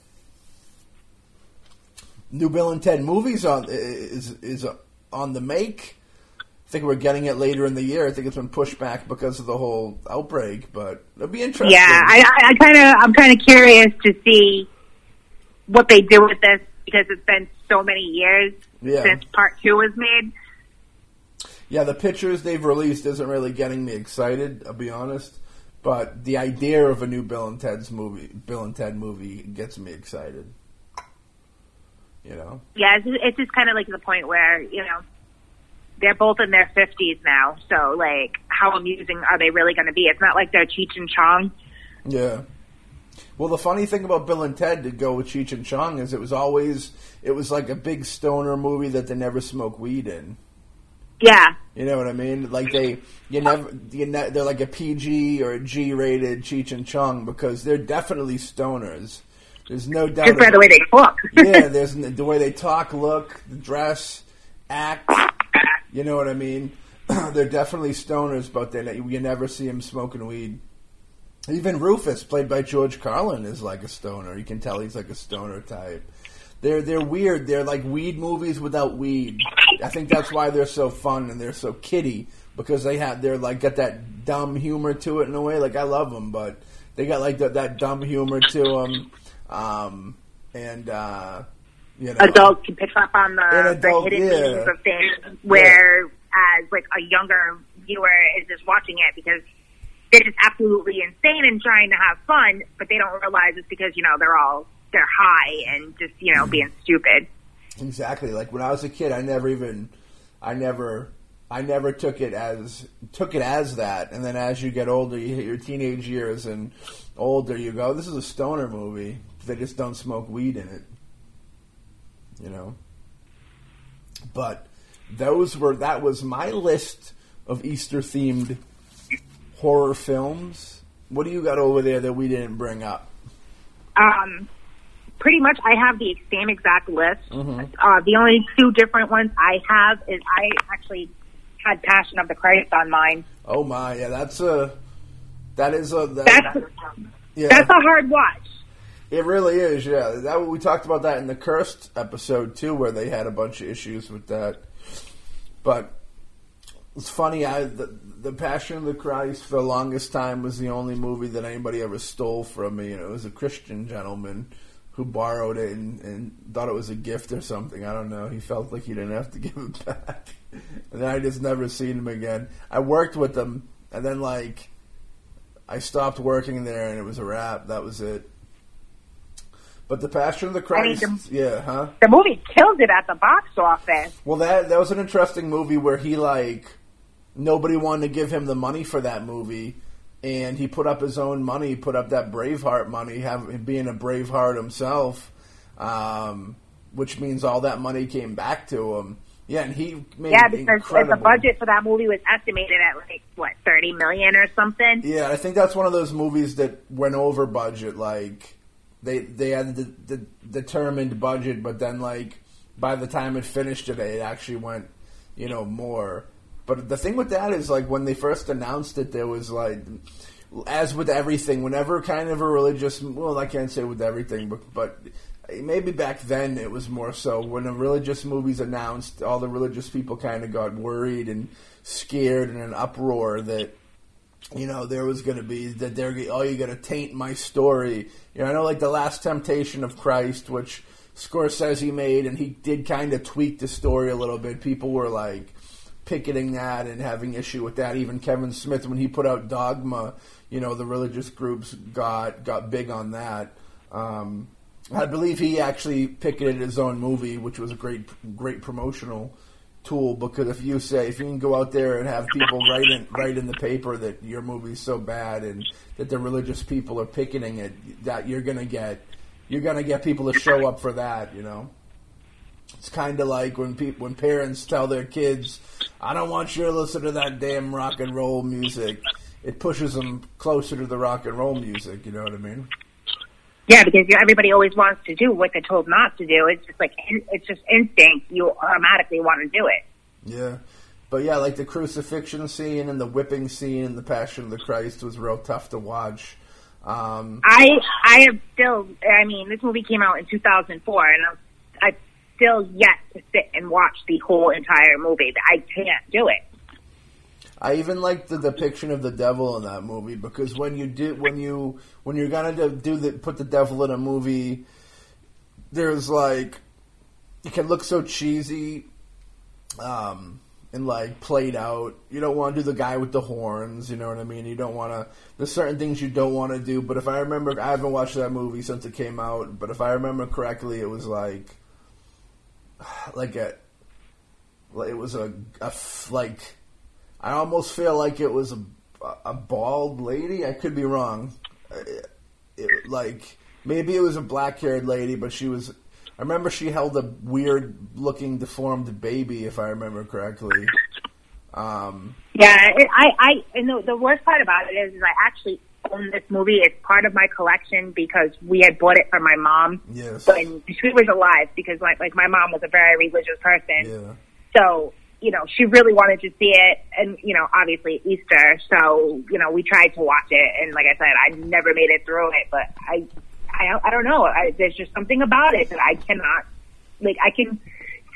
New Bill and Ted movies on is is on the make. I think we're getting it later in the year. I think it's been pushed back because of the whole outbreak, but it'll be interesting. Yeah, I, I, kind of, I'm kind of curious to see what they do with this because it's been so many years Yeah. since part two was made. Yeah, the pictures they've released isn't really getting me excited. I'll be honest, but the idea of a new Bill and Ted's movie, Bill and Ted movie, gets me excited. You know, Yeah, it's, it's just kind of like the point where you know they're both in their fifties now, so like, how amusing are they really going to be? It's not like they're Cheech and Chong. yeah. Well, the funny thing about Bill and Ted to go with Cheech and Chong is it was always it was like a big stoner movie that they never smoke weed in. Yeah, You know what I mean? Like they, you never, you ne- they're like a PG or a G rated Cheech and Chong because they're definitely stoners. There's no doubt. just by the way they look. (laughs) yeah, (laughs) there's the way they talk, look, the dress, act. You know what I mean? (clears throat) They're definitely stoners, but they you never see them smoking weed. Even Rufus, played by George Carlin, is like a stoner. You can tell he's like a stoner type. they're they're weird. They're like weed movies without weed. I think that's why they're so fun and they're so kiddie because they have they're like got that dumb humor to it in a way. Like I love them, but they got like that, that dumb humor to them. Um, and uh, you know, adults can pick up on the, adult, the hidden yeah. meanings of things, whereas like a younger viewer is just watching it because they're just absolutely insane and trying to have fun, but they don't realize it's because you know they're all they're high and just you know being stupid. Exactly. Like when I was a kid, I never even, I never, I never took it as took it as that. And then as you get older, you hit your teenage years and older, you go, "This is a stoner movie." They just don't smoke weed in it, you know. But those were that was my list of Easter themed horror films. What do you got over there that we didn't bring up? Um, pretty much, I have the same exact list. Mm-hmm. Uh, the only two different ones I have is I actually had Passion of the Christ on mine. Oh my, yeah, that's a that is a that, That's yeah. that's a hard watch. It really is, yeah. That we talked about that in the cursed episode too, where they had a bunch of issues with that. But it's funny. I the, the Passion of the Christ for the longest time was the only movie that anybody ever stole from me, and it was a Christian gentleman who borrowed it and, and thought it was a gift or something. I don't know. He felt like he didn't have to (laughs) give it back, and then I just never seen him again. I worked with him, and then like I stopped working there, and it was a wrap. That was it. But the Passion of the I mean, Christ, the- yeah, huh? The movie killed it at the box office. Well, that that was an interesting movie where he like nobody wanted to give him the money for that movie, and he put up his own money, put up that Braveheart money, have, being a Braveheart himself, um, which means all that money came back to him. Yeah, and he made Yeah, because incredible. the budget for that movie was estimated at like what thirty million or something. Yeah, I think that's one of those movies that went over budget. Like they they had the, the determined budget, but then like by the time it finished it, it actually went you know more. But the thing with that is like when they first announced it, there was like as with everything, whenever kind of a religious well, I can't say with everything, but but maybe back then it was more so when a religious movie's announced, all the religious people kind of got worried and scared and an uproar that you know, there was going to be that they're oh, you're going to taint my story. You know, I know like the Last Temptation of Christ, which Scorsese he made, and he did kind of tweak the story a little bit. People were like picketing that and having issue with that. Even Kevin Smith, when he put out Dogma, you know, the religious groups got got big on that. Um, I believe he actually picketed his own movie, which was a great great promotional tool because if you say if you can go out there and have people write in write in the paper that your movie's so bad and that the religious people are picketing it, that you're gonna get you're gonna get people to show up for that. You know, it's kind of like when people when parents tell their kids, "I don't want you to listen to that damn rock and roll music." It pushes them closer to the rock and roll music. You know what I mean? Yeah, because you everybody always wants to do what they're told not to do. It's just like it's just instinct. You automatically want to do it. Yeah. But yeah, like the crucifixion scene and the whipping scene and the Passion of the Christ was real tough to watch. Um, I I have still. I mean, this movie came out in 2004, and I'm, I've still yet to sit and watch the whole entire movie. I can't do it. I even like the depiction of the devil in that movie because when you do when you when you're gonna do, the put the devil in a movie, there's like it can look so cheesy, um, and like played out. You don't want to do the guy with the horns. You know what I mean? You don't want to. There's certain things you don't want to do. But if I remember, I haven't watched that movie since it came out. But if I remember correctly, it was like (sighs) like a it was a, a like I almost feel like it was a, a bald lady. I could be wrong. It, it, like maybe it was a black haired lady, but she was. I remember she held a weird looking deformed baby, if I remember correctly. Um, Yeah, it, I I and the, the worst part about it is, is I actually own this movie. It's part of my collection because we had bought it for my mom yes. when she was alive. Because like like my mom was a very religious person, Yeah. so you know she really wanted to see it, and you know obviously Easter. So you know we tried to watch it, and like I said, I never made it through it, but I I I don't know. I, there's just something about it that I cannot like. I can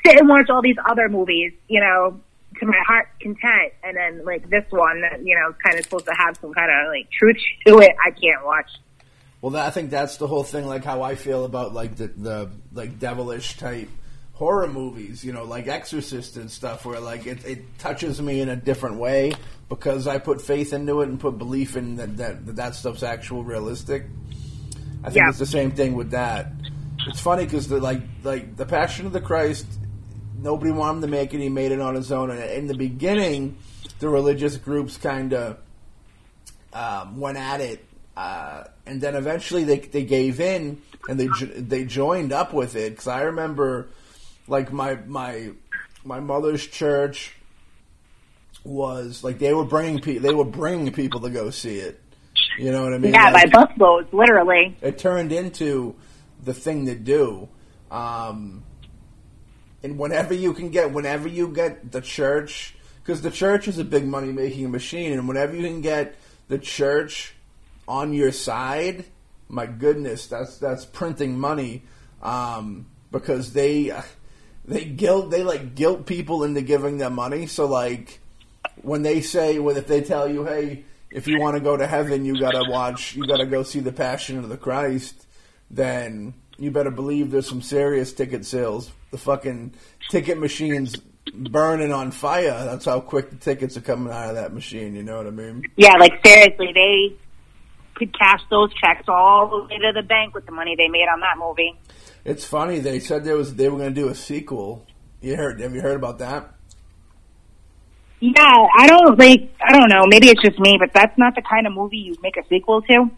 sit and watch all these other movies, you know, to my heart content, and then like this one that you know is kind of supposed to have some kind of like truth to it. I can't watch. Well, that, I think that's the whole thing. Like how I feel about like the the like devilish type horror movies, you know, like Exorcist and stuff, where like it, it touches me in a different way because I put faith into it and put belief in that that that, that stuff's actual realistic. I think Yeah. it's the same thing with that. It's funny because the like like the Passion of the Christ, nobody wanted to make it. He made it on his own, and in the beginning, the religious groups kind of um, went at it, uh, and then eventually they they gave in and they they joined up with it. Because I remember, like my my my mother's church was like they were bringing pe- they were bringing people to go see it. You know what I mean? Yeah, by busloads, literally. it turned into the thing to do. Um, and whenever you can get, whenever you get the church, because the church is a big money making machine, and whenever you can get the church on your side, my goodness, that's that's printing money. Um, because they they guilt they like guilt people into giving them money. So like when they say, well, if they tell you, hey, if you want to go to heaven, you gotta watch, you gotta go see the Passion of the Christ, then you better believe there's some serious ticket sales. The fucking ticket machines burning on fire. That's how quick the tickets are coming out of that machine. You know what I mean? Yeah, like seriously, they could cash those checks all the way to the bank with the money they made on that movie. It's funny. They said there was they were going to do a sequel. You heard? Have you heard about that? Yeah, I don't like. I don't know. Maybe it's just me, but that's not the kind of movie you make a sequel to.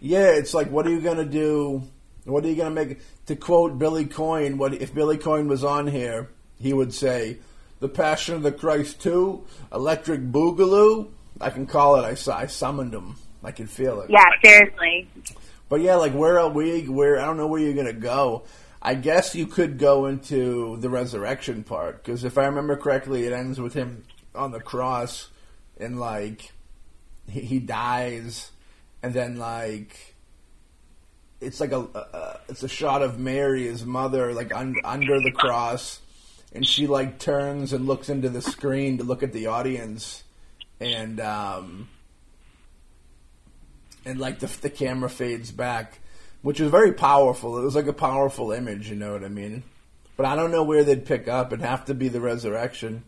Yeah, it's like, what are you going to do? What are you going to make? To quote Billy Coyne, what if Billy Coyne was on here, he would say, "The Passion of the Christ two, Electric Boogaloo." I can call it. I, I summoned him. I can feel it. Yeah, seriously. But yeah, like where are we? Where I don't know where you're gonna go. I guess you could go into the resurrection part because if I remember correctly, it ends with him on the cross and like he, he dies, and then like it's like a, it's a shot of Mary, his mother, like un, under the cross, and she like turns and looks into the screen to look at the audience, and um, and like the the camera fades back, which was very powerful. It was like a powerful image, you know what I mean? But I don't know where they'd pick up. It'd have to be the resurrection.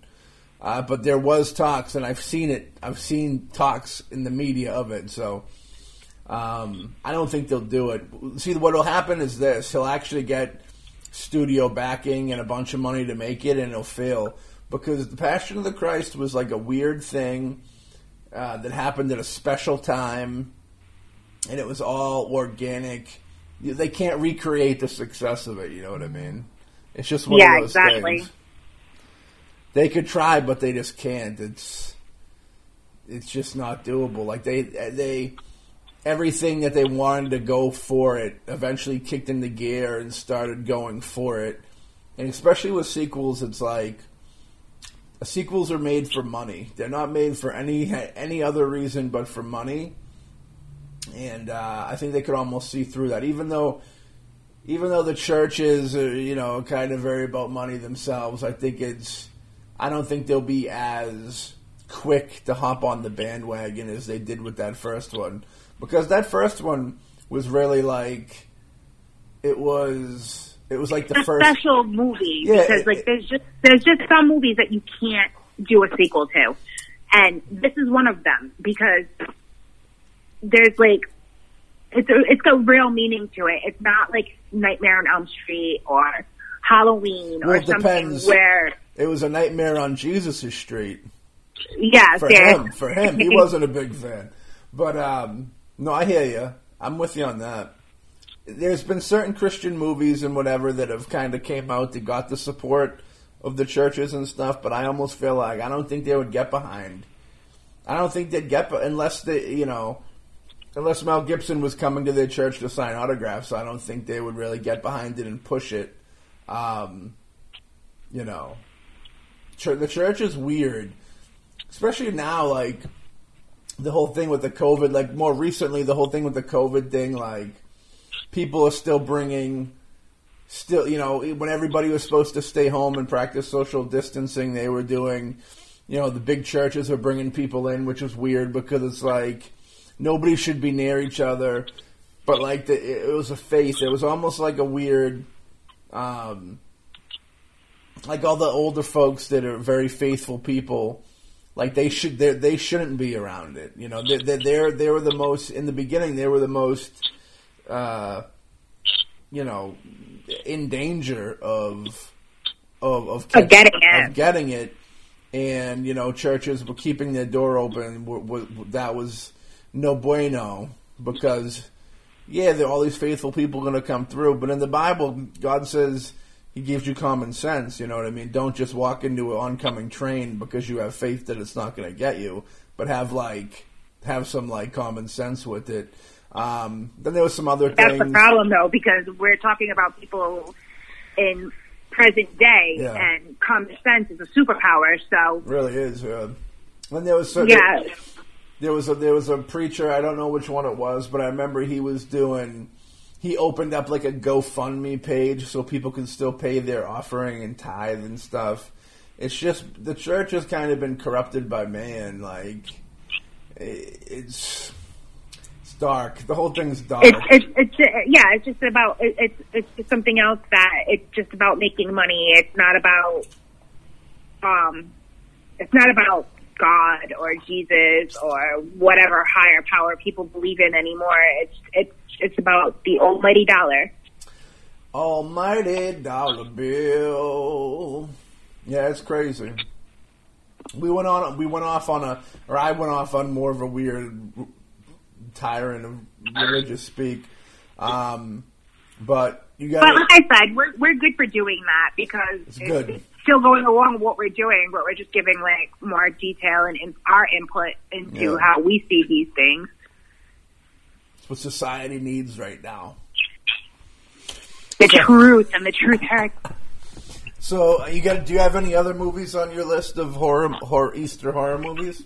Uh, but there was talks, and I've seen it. I've seen talks in the media of it. So um, I don't think they'll do it. See, what will happen is this: he'll actually get studio backing and a bunch of money to make it, and it'll fail because the Passion of the Christ was like a weird thing uh, that happened at a special time, and it was all organic. They can't recreate the success of it. You know what I mean? It's just one Yeah, of those exactly. things. They could try, but they just can't. It's it's just not doable. Like they they everything that they wanted to go for it eventually kicked into gear and started going for it. And especially with sequels, it's like sequels are made for money. They're not made for any any other reason but for money. And uh, I think they could almost see through that, even though even though the churches are you know kind of very about money themselves. I think it's I don't think they'll be as quick to hop on the bandwagon as they did with that first one because that first one was really like it was it was like the a first special movie Yeah, because it- like there's just there's just some movies that you can't do a sequel to, and this is one of them because there's like it's a, it's got real meaning to it. It's not like Nightmare on Elm Street or Halloween Well, or something depends. where it was a nightmare on Jesus' street yeah, for him. For him, he (laughs) wasn't a big fan. But um, no, I hear you. I'm with you on that. There's been certain Christian movies and whatever that have kind of came out that got the support of the churches and stuff, but I almost feel like I don't think they would get behind. I don't think they'd get unless they, you know, unless Mel Gibson was coming to their church to sign autographs. I don't think they would really get behind it and push it. Um, you know, the church is weird, especially now. Like the whole thing with the COVID, like more recently, the whole thing with the COVID thing, like people are still bringing still, you know, when everybody was supposed to stay home and practice social distancing, they were doing, you know, the big churches are bringing people in, which is weird because it's like nobody should be near each other. But like the, it was a face. It was almost like a weird, um, like all the older folks that are very faithful people. Like they should, they shouldn't be around it. You know, they they're they were the most in the beginning. They were the most, uh, you know, in danger of of of, of getting it. Of getting it, and you know, churches were keeping their door open. that was no bueno because yeah, there are all these faithful people going to come through. But in the Bible, God says He gives you common sense. You know what I mean? Don't just walk into an oncoming train because you have faith that it's not going to get you, but have like have some like common sense with it. Um, then there was some other That's things. the problem, though, because we're talking about people in present day, yeah. and common sense is a superpower. So really is. Yeah. And there was yeah. There was a there was a preacher. I don't know which one it was, but I remember he was doing. He opened up like a GoFundMe page so people can still pay their offering and tithe and stuff. It's just the church has kind of been corrupted by man. Like it's it's dark. The whole thing's dark. It's, it's, it's yeah. It's just about it, it's it's just something else that it's just about making money. It's not about um, it's not about God or Jesus or whatever higher power people believe in anymore. It's it's it's about the almighty dollar. Almighty dollar bill. Yeah, it's crazy. We went on. We went off on a, or I went off on more of a weird tyrant of religious speak. Um, but you got. But like I said, we're we're good for doing that because it's, good. Still going along with what we're doing, but we're just giving like more detail and in, our input into yeah. how we see these things. It's what society needs right now. The so, truth and the truth hurts. So you got? Do you have any other movies on your list of horror, horror Easter horror movies?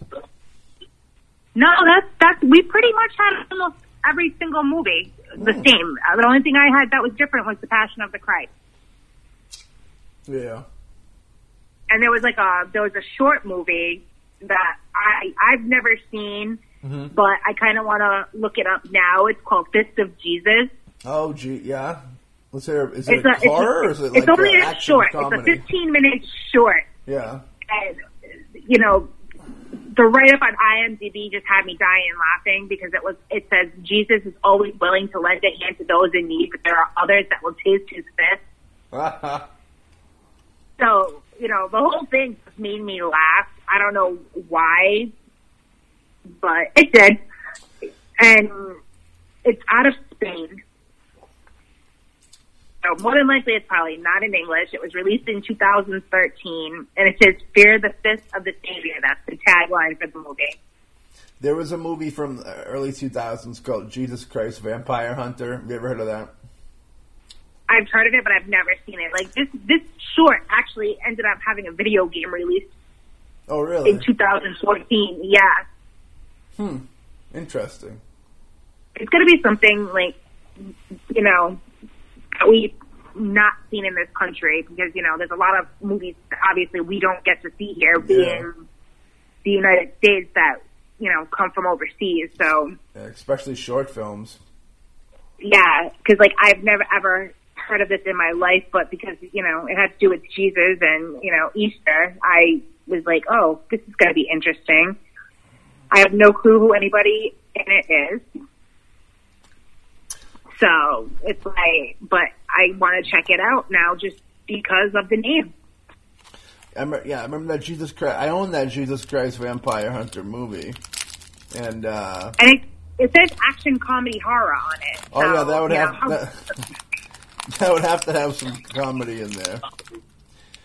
No, that's that's we pretty much had almost every single movie the mm. same. Uh, the only thing I had that was different was the Passion of the Christ. Yeah. And there was like a there was a short movie that I I've never seen, mm-hmm. but I kind of want to look it up now. It's called Fist of Jesus. Oh, gee, yeah. Let's hear. Is it it's a, horror it's, or is it like it's only a short. Comedy? It's a 15 minute short. Yeah. And you know, the write up on IMDb just had me dying laughing because it was it says Jesus is always willing to lend a hand to those in need, but there are others that will taste his fist. (laughs) so you know the whole thing just made me laugh. I don't know why, but it did, and it's out of Spain. So more than likely, it's probably not in English. It was released in 2013, and it says "Fear the Fist of the Savior." That's the tagline for the movie. There was a movie from early 2000s called Jesus Christ Vampire Hunter. Have you ever heard of that? I've heard of it, but I've never seen it. Like this, this short actually ended up having a video game release. Oh, really? In 2014, yeah. Hmm. Interesting. It's going to be something like, you know, we've not seen in this country because you know there's a lot of movies that obviously we don't get to see here yeah. in the United States that you know come from overseas. So yeah, especially short films. Yeah, because like I've never ever heard of this in my life, but because you know it had to do with Jesus and you know Easter, I was like, oh, this is going to be interesting. I have no clue who anybody in it is. So it's like, but I want to check it out now just because of the name. I remember, yeah, I remember that Jesus Christ. I own that Jesus Christ Vampire Hunter movie, and uh, and it, it says action comedy horror on it. Oh so, yeah, that would have know, that, (laughs) (laughs) (laughs) that would have to have some comedy in there.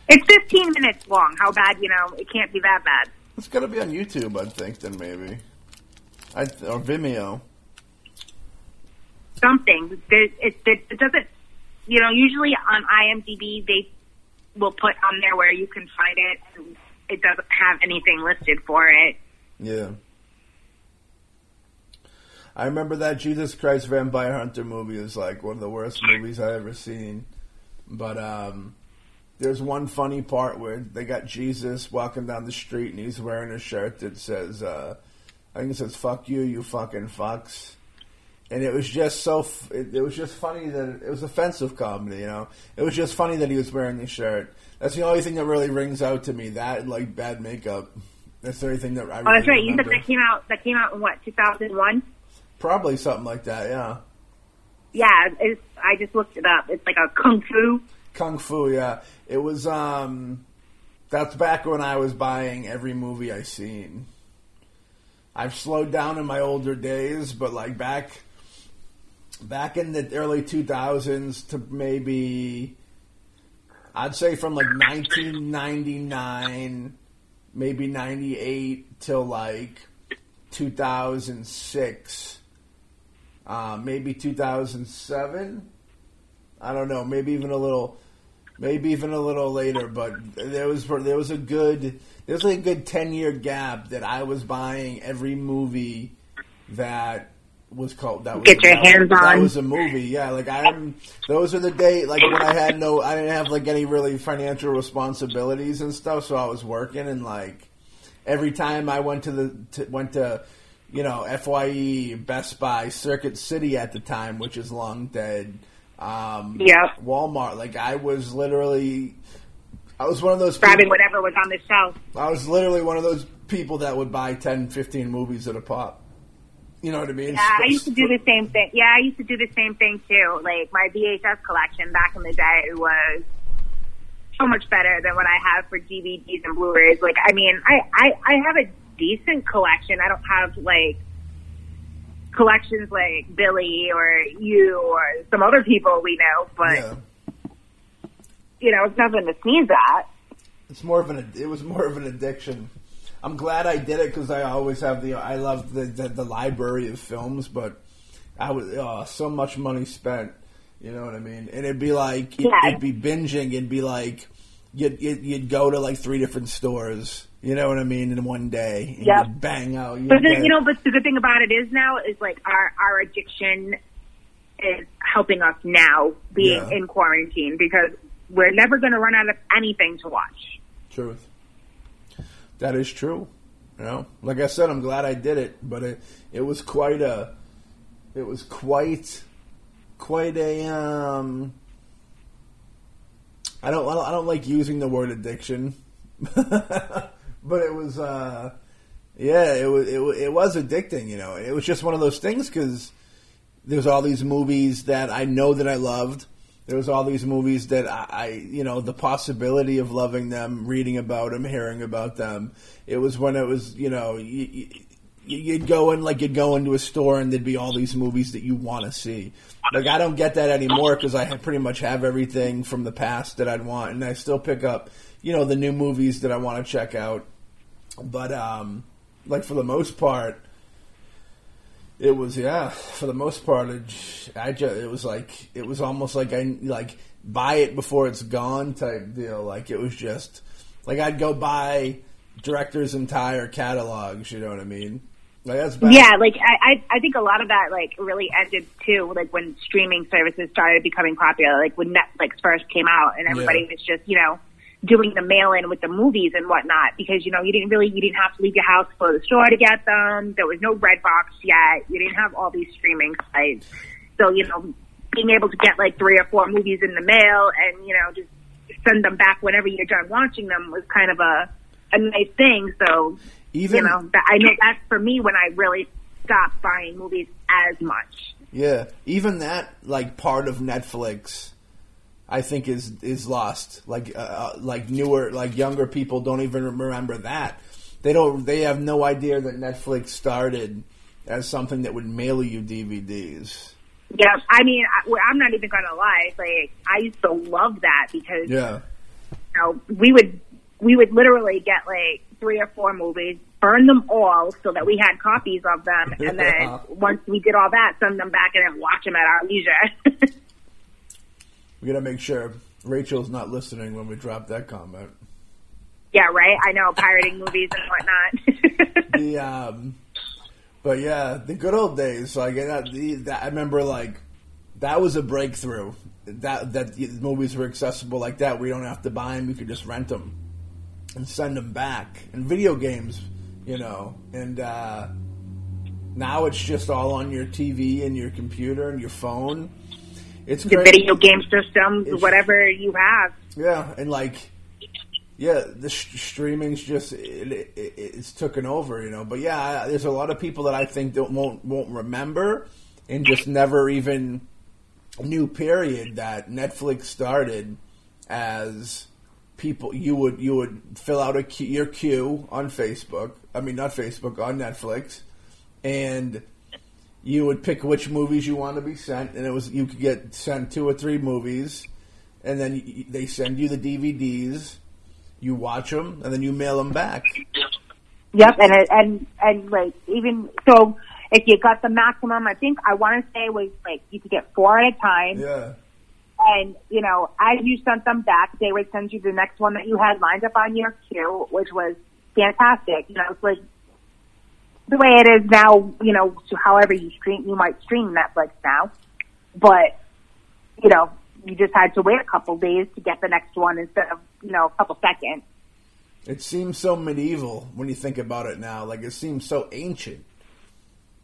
It's 15 minutes long. How bad? You know, it can't be that bad. It's got to be on YouTube, I think. Then maybe, I, or Vimeo something. It, it, it doesn't, you know, usually on IMDb they will put on there where you can find it, and it doesn't have anything listed for it. Yeah. I remember that Jesus Christ Vampire Hunter movie is like one of the worst movies I ever seen. But um, there's one funny part where they got Jesus walking down the street and he's wearing a shirt that says, uh, I think it says "fuck you, you fucking fucks." And it was just so. F- it, it was just funny that it was offensive comedy. You know, it was just funny that he was wearing the shirt. That's the only thing that really rings out to me. That like bad makeup. That's the only thing that I. Oh, Really that's right. You said that came out. That came out in what 2001. Probably something like that. Yeah. Yeah, it's, I just looked it up. It's like a kung fu. Kung Fu, yeah. It was um that's back when I was buying every movie I seen. I've slowed down in my older days, but like back back in the early 2000s to maybe I'd say from like 1999 maybe 98 till like 2006 uh, maybe 2007 I don't know, maybe even a little, maybe even a little later. But there was there was a good there was like a good ten year gap that I was buying every movie that was called that was Get your that, hands that on. was a movie. Yeah, like I'm. Those are the day like when I had no, I didn't have like any really financial responsibilities and stuff, so I was working and like every time I went to the to, went to you know Fye, Best Buy, Circuit City at the time, which is long dead. Um, Yeah. Walmart. Like I was literally, I was one of those Grabbing people, whatever was on the shelf. I was literally one of those people that would buy 10, 15 movies at a pop. You know what I mean? Yeah, I used to do the same thing. Yeah, I used to do the same thing too. Like my VHS collection back in the day was so much better than what I have for DVDs and Blu-rays. Like, I mean, I I, I have a decent collection. I don't have like collections like Billy or you or some other people we know, but Yeah. you know, it's nothing to sneeze at. It's more of an. It was more of an addiction. I'm glad I did it because I always have the. I love the, the the library of films, but I was oh, uh, so much money spent. You know what I mean? And it'd be like Yeah. it'd be binging. It'd be like you'd, you'd you'd go to like three different stores. You know what I mean? In one day, and Yep. you'd bang out. you'd But the, you know, but the good thing about it is now is like our our addiction is helping us now being Yeah. in quarantine because we're never going to run out of anything to watch. Truth. That is true. You know, like I said, I'm glad I did it, but it it was quite a, it was quite, quite a um. I don't I don't, I don't like using the word addiction, (laughs) but it was uh, yeah, it was it, it was addicting. You know, it was just one of those things because there's all these movies that I know that I loved. There was all these movies that I, I, you know, the possibility of loving them, reading about them, hearing about them. It was when it was, you know, you, you'd go in like you'd go into a store and there'd be all these movies that you want to see. Like I don't get that anymore because I pretty much have everything from the past that I'd want, and I still pick up, you know, the new movies that I want to check out. But um, like for the most part, it was yeah. For the most part, it, I just it was like it was almost like I like buy it before it's gone type deal. Like it was just like I'd go buy directors' entire catalogs. You know what I mean? Like. Yeah, like I, I I think a lot of that like really ended too, like when streaming services started becoming popular, like when Netflix first came out and everybody Yeah. was just, you know, doing the mail in with the movies and whatnot because, you know, you didn't really you didn't have to leave your house go to the store to get them. There was no Redbox yet. You didn't have all these streaming sites. So, you know, being able to get like three or four movies in the mail and, you know, just send them back whenever you're done watching them was kind of a a nice thing. So Even you know, that, I know that's for me when I really stopped buying movies as much. Yeah, even that like part of Netflix, I think is is lost. Like uh, uh, like newer, like younger people don't even remember that. They don't. They have no idea that Netflix started as something that would mail you DVDs. Yeah, I mean, I, I'm not even gonna lie. Like, I used to love that because Yeah, you know we would we would literally get like three or four movies, burn them all so that we had copies of them, and (laughs) then Yeah. once we did all that, send them back and then watch them at our leisure. (laughs) we gotta make sure Rachel's not listening when we drop that comment. yeah, right. I know pirating (laughs) movies and whatnot. (laughs) The um, But yeah, the good old days. Like that, the, that, I remember, like that was a breakthrough. That that the movies were accessible like that. We don't have to buy them; we could just rent them and send them back. And video games, you know, and uh, now it's just all on your TV and your computer and your phone. It's The great. video game systems, It's- whatever you have. Yeah, and like, yeah, the sh- streaming's just it, it, it's taken over, you know. But yeah, I- there's a lot of people that I think don't won't won't remember and just never even knew. Period. That Netflix started as people you would you would fill out a queue, your queue on Facebook. I mean, not Facebook on Netflix, and you would pick which movies you want to be sent, and it was you could get sent two or three movies, and then y- they send you the DVDs. You watch them, and then you mail them back. Yep, and it, and and like even so, if you got the maximum, I think I want to say was like you could get four at a time, Yeah, and you know as you sent them back, they would send you the next one that you had lined up on your queue, which was fantastic. You know, it's like the way it is now. You know, so however you stream, you might stream Netflix now, but you know you just had to wait a couple days to get the next one instead of you know a couple seconds. it seems so medieval when you think about it now. Like it seems so ancient.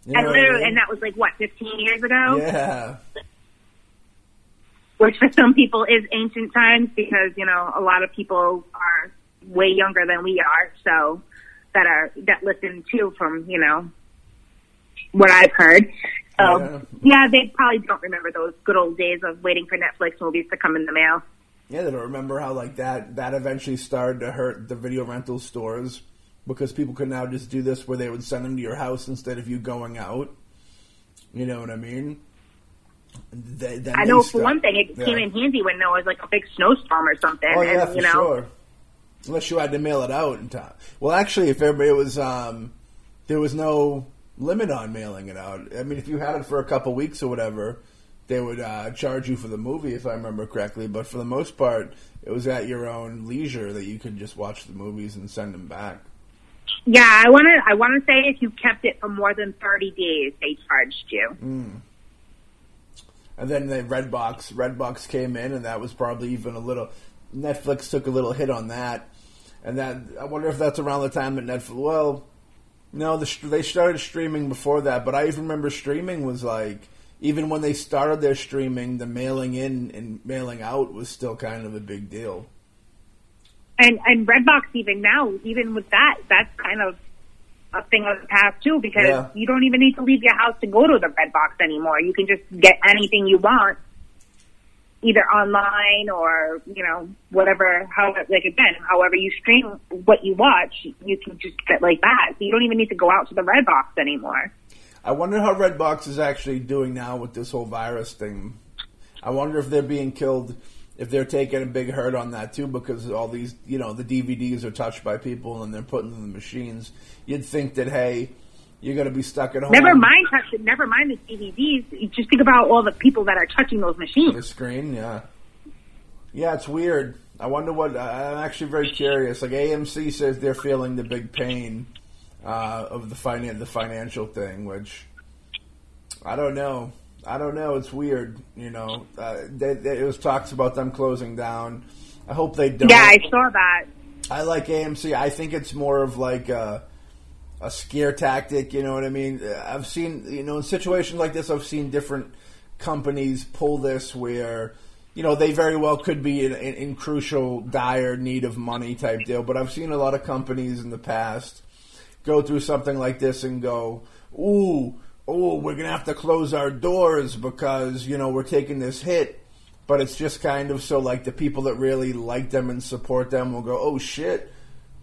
You And know what I mean? and that was like what 15 years ago. yeah, which for some people is ancient times because you know a lot of people are way younger than we are, so that are that listen too from you know what I've heard. So Yeah. yeah, they probably don't remember those good old days of waiting for Netflix movies to come in the mail. yeah. They don't remember how like that that eventually started to hurt the video rental stores because people could now just do this where they would send them to your house instead of you going out. You know what I mean? They, I know for one thing, it yeah. came in handy when there was like a big snowstorm or something, Oh yeah, and for you know. sure. Unless you had to mail it out in time. Well, actually, if everybody was, um, there was no limit on mailing it out. I mean, if you had it for a couple weeks or whatever, they would uh, charge you for the movie, if I remember correctly. But for the most part, it was at your own leisure that you could just watch the movies and send them back. Yeah, I want to. I want to say if you kept it for more than thirty days, they charged you. Mm. And then the Redbox, Redbox came in, and that was probably even a little. Netflix took a little hit on that, and that I wonder if that's around the time that Netflix. Well, no, the, they started streaming before that, but I even remember streaming was like even when they started their streaming, the mailing in and mailing out was still kind of a big deal. And and Redbox even now, even with that, that's kind of a thing of the past too, because Yeah. you don't even need to leave your house to go to the Redbox anymore. You can just get anything you want, either online or you know whatever. How like again, however you stream what you watch, you can just get like that. So you don't even need to go out to the Redbox anymore. I wonder how Redbox is actually doing now with this whole virus thing. I wonder if they're being killed, if they're taking a big hurt on that too, because all these, you know, the DVDs are touched by people and they're put in the machines. You'd think that, hey, you're going to be stuck at home. Never mind, touch, never mind the DVDs. Just think about all the people that are touching those machines. The screen, yeah. Yeah, it's weird. I wonder what. I'm actually very curious. Like AMC says they're feeling the big pain uh, of the finan- the financial thing, which I don't know. I don't know. It's weird. You know, uh, they, they, it was talks about them closing down. I hope they don't. Yeah, I saw that. I like AMC. I think it's more of like a, a scare tactic. You know what I mean? I've seen, you know, in situations like this, I've seen different companies pull this where, you know, they very well could be in, in, in crucial, dire need of money type deal. But I've seen a lot of companies in the past go through something like this and go, ooh, oh, we're to have to close our doors because, you know, we're taking this hit. But it's just kind of so like the people that really like them and support them will go, oh shit.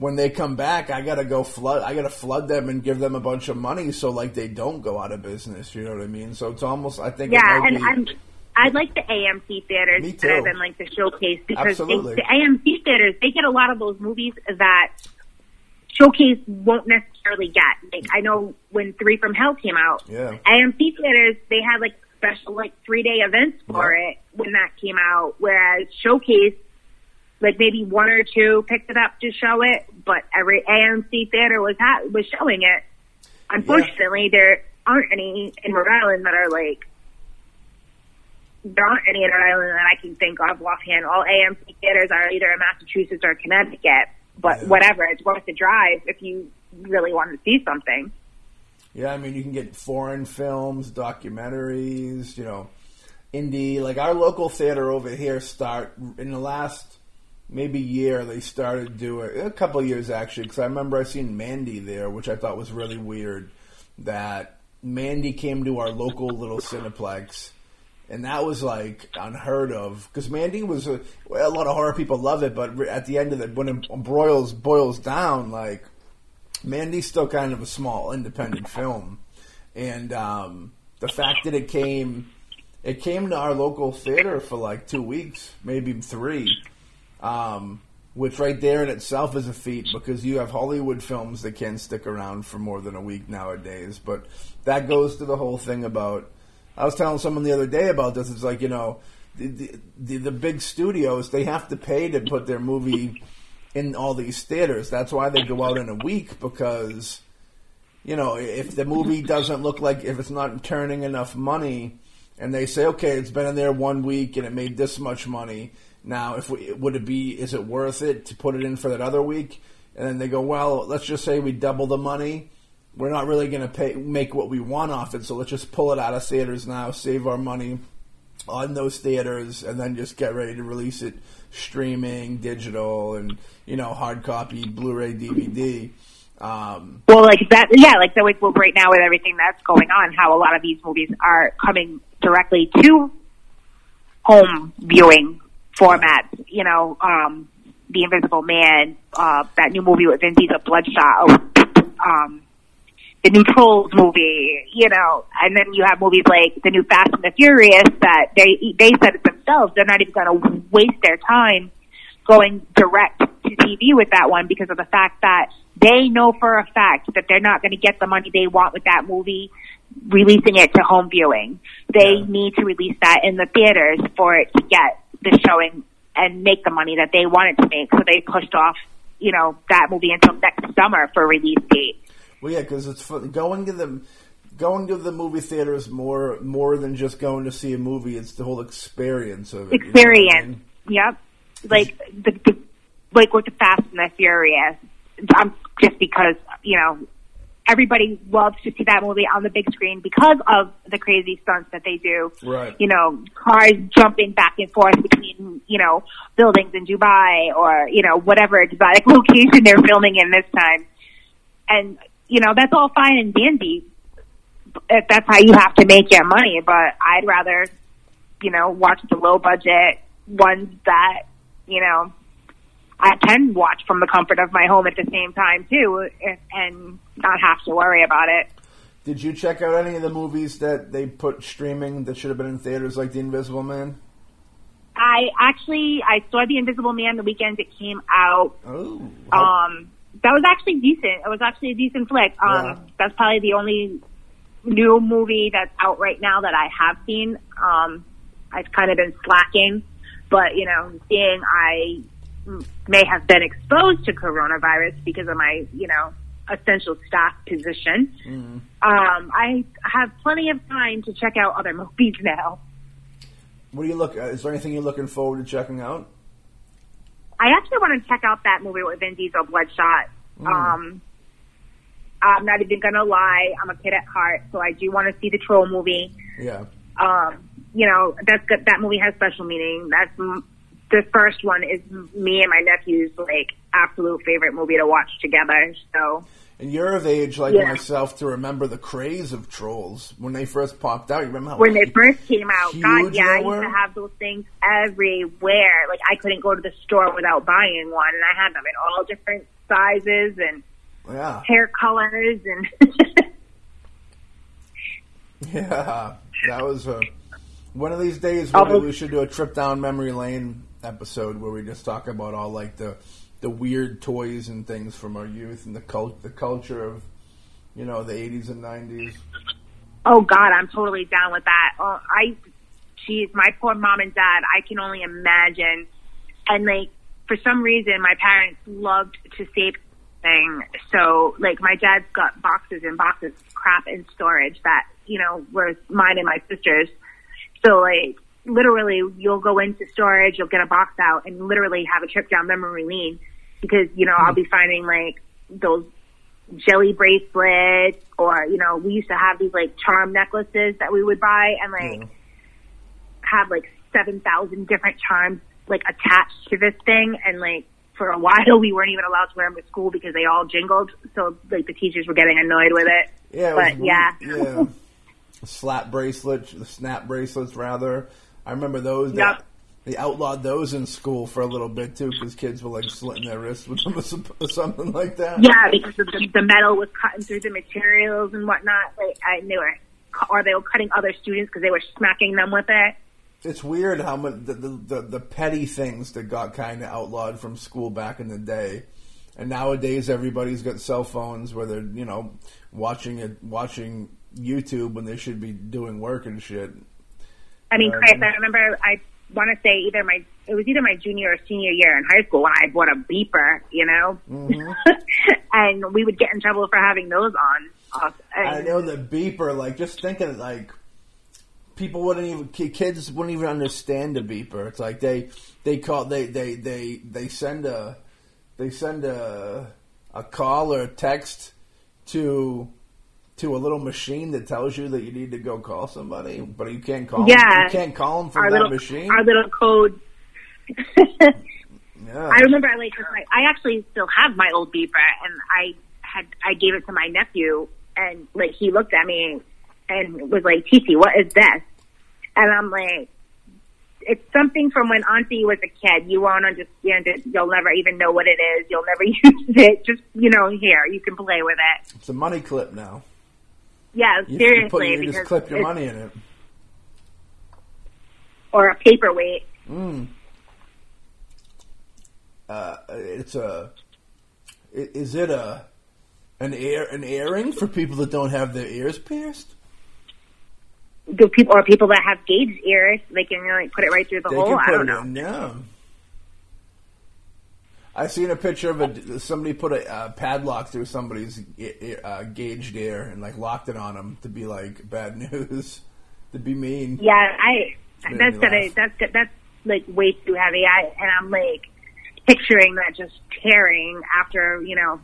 When they come back, I gotta go flood. I gotta flood them and give them a bunch of money so like they don't go out of business. You know what I mean? So it's almost. I think. Yeah, and be, I'm, I like the AMC theaters better than like the showcase because they, the AMC theaters they get a lot of those movies that showcase won't necessarily get. Like I know when Three from Hell came out, Yeah. AMC theaters they had like special like three day events for Yeah. it when that came out, whereas showcase like maybe one or two picked it up to show it, but every AMC theater was ha- was showing it. unfortunately, yeah. there aren't any in Rhode Island that are like there aren't any in Rhode Island that I can think of offhand. All AMC theaters are either in Massachusetts or Connecticut. But yeah. whatever, it's worth the drive if you really want to see something. Yeah, I mean, you can get foreign films, documentaries, you know, indie. Like our local theater over here, start in the last maybe year they started doing a couple years actually because I remember I seen Mandy there, which I thought was really weird. That Mandy came to our local little Cineplex and that was like unheard of because Mandy was a, a lot of horror people love it, but at the end of it, when it boils boils down, like Mandy's still kind of a small independent film, and um, the fact that it came it came to our local theater for like two weeks, maybe three, um, which right there in itself is a feat because you have Hollywood films that can't stick around for more than a week nowadays. But that goes to the whole thing about I was telling someone the other day about this. It's like you know, the, the, the big studios they have to pay to put their movie in all these theaters. That's why they go out in a week because you know if the movie doesn't look like if it's not turning enough money, and they say okay, it's been in there one week and it made this much money. Now, if we, would it be is it worth it to put it in for that other week? And then they go, well, let's just say we double the money we're not really going to pay make what we want off it. So let's just pull it out of theaters now, save our money on those theaters, and then just get ready to release it streaming, digital, and you know hard copy, Blu-ray, DVD. Um, well, like that, yeah, like so. Like, right now with everything that's going on, how a lot of these movies are coming directly to home viewing formats. You know, um, The Invisible Man, uh, that new movie with Vin Diesel, Bloodshot. Um, the new Trolls movie, you know, and then you have movies like the new Fast and the Furious that they they said it themselves they're not even going to waste their time going direct to TV with that one because of the fact that they know for a fact that they're not going to get the money they want with that movie releasing it to home viewing. They yeah. need to release that in the theaters for it to get the showing and make the money that they wanted to make. So they pushed off, you know, that movie until next summer for release date. Well, yeah, because it's fun. going to the going to the movie theater is more more than just going to see a movie. It's the whole experience of it. Experience. You know I mean? Yep. Like the, the like with the Fast and the Furious. I'm just because you know everybody loves to see that movie on the big screen because of the crazy stunts that they do. Right. You know, cars jumping back and forth between, you know, buildings in Dubai or, you know, whatever exotic (laughs) location they're filming in this time. And you know, that's all fine and dandy. If that's how you have to make your money, but I'd rather, you know, watch the low budget ones that, you know, I can watch from the comfort of my home at the same time too, and not have to worry about it. Did you check out any of the movies that they put streaming that should have been in theaters, like The Invisible Man? I actually I saw The Invisible Man the weekend it came out. Oh, um, that was actually decent. It was actually a decent flick. Um, yeah. That's probably the only new movie that's out right now that I have seen. Um, I've kind of been slacking, but you know, seeing I may have been exposed to coronavirus because of my, you know, essential staff position. Mm-hmm. Um, I have plenty of time to check out other (laughs) movies now. What do you look? Uh, is there anything you're looking forward to checking out? I actually want to check out that movie with Vin Diesel, Bloodshot. Mm. Um, I'm not even gonna lie, I'm a kid at heart, so I do want to see the Troll movie. Yeah. Um, you know, that's good. That movie has special meaning. That's the first one is me and my nephew's like absolute favorite movie to watch together. So and you're of age like yeah. myself to remember the craze of trolls when they first popped out. You remember when they first came out? God, yeah, I used to have those things everywhere. Like I couldn't go to the store without buying one, and I had them in all different sizes and yeah. hair colors and. (laughs) yeah, that was a. One of these days, maybe we should do a trip down memory lane episode where we just talk about all like the the weird toys and things from our youth and the cult, the culture of, you know, the 80s and 90s. Oh God, I'm totally down with that. Oh, I, geez, my poor mom and dad, I can only imagine. And like, for some reason, my parents loved to save thing. So like my dad's got boxes and boxes of crap in storage that, you know, were mine and my sister's. So like literally you'll go into storage, you'll get a box out and literally have a trip down memory lane because, you know, I'll be hmm. finding like those jelly bracelets or, you know, we used to have these like charm necklaces that we would buy and like Yeah. have like 7,000 different charms like attached to this thing and like for a while we weren't even allowed to wear them to school because they all jingled so like the teachers were getting annoyed with it. Yeah, it but was yeah. yeah. (laughs) Slap bracelets, the snap bracelets, rather. I remember those. They, Yep. they outlawed those in school for a little bit too, because kids were like slitting their wrists with them or something like that. Yeah, because of the, the metal was cutting through the materials and whatnot. Like, I, they were, or they were cutting other students because they were smacking them with it. It's weird how much the, the, the, the petty things that got kind of outlawed from school back in the day, and nowadays everybody's got cell phones where they're you know watching it watching YouTube when they should be doing work and shit. I mean, Chris, I remember I want to say either my it was either my junior or senior year in high school when I bought a beeper, you know, Mm-hmm. (laughs) and we would get in trouble for having those on. I know the beeper. Like just thinking, like people wouldn't even kids wouldn't even understand the beeper. It's like they they call they they they they send a they send a a call or a text to to a little machine that tells you that you need to go call somebody, but you can't call. Yeah. them. you can't call them from our that little machine. our little code. (laughs) yeah, I remember I like I actually still have my old beeper, and I had I gave it to my nephew, and like he looked at me and was like, "Titi, what is this?" And I'm like, "It's something from when Auntie was a kid. You won't understand it. You'll never even know what it is. You'll never (laughs) use it. Just you know, here you can play with it." it's a money clip now. Yeah, You, you, seriously, put, you because just clip your money in it. or a paperweight. Mm. Uh, it's a. Is it a an ear an earring for people that don't have their ears pierced? Do people or people that have gauge ears, they can really put it right through the They hole. I don't know. in. I seen a picture of a somebody put a uh, padlock through somebody's uh, gauged ear and like locked it on them to be like bad (laughs) news, to be mean. Yeah, I that's gonna that's that's like way too heavy. I and I'm like picturing that just tearing after you know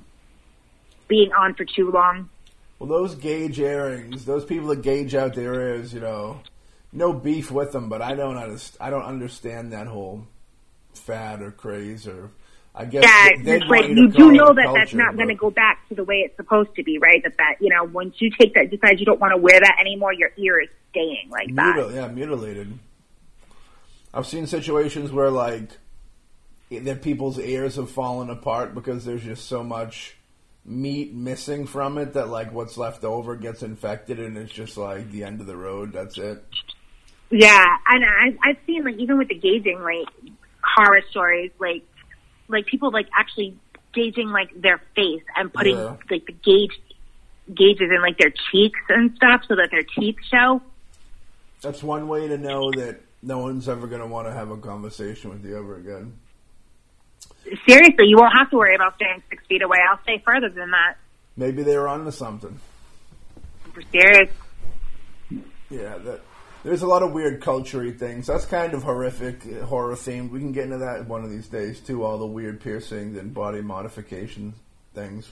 being on for too long. Well, those gauge earrings, those people that gauge out their ears, you know, no beef with them, but I don't I don't understand that whole fad or craze or I guess Yeah, they- it's like you do know that that's not going to go back to the way it's supposed to be, right? That that you know once you take that decide you don't want to wear that anymore, your ear is staying like that. yeah, mutilated. I've seen situations where like that people's ears have fallen apart because there's just so much meat missing from it that like what's left over gets infected and it's just like the end of the road. That's it. Yeah, and I, I've seen like even with the gauging, like horror stories, like like people like actually gauging like their face and putting Yeah. like the gauge gauges in like their cheeks and stuff so that their teeth show. That's one way to know that no one's ever going to want to have a conversation with you ever again. Seriously, you won't have to worry about staying six feet away. I'll stay further than that. Maybe they were onto something. For serious. Yeah, that there's a lot of weird culture things. That's kind of horrific, uh, horror themed. We can get into that one of these days too. All the weird piercings and body modification things.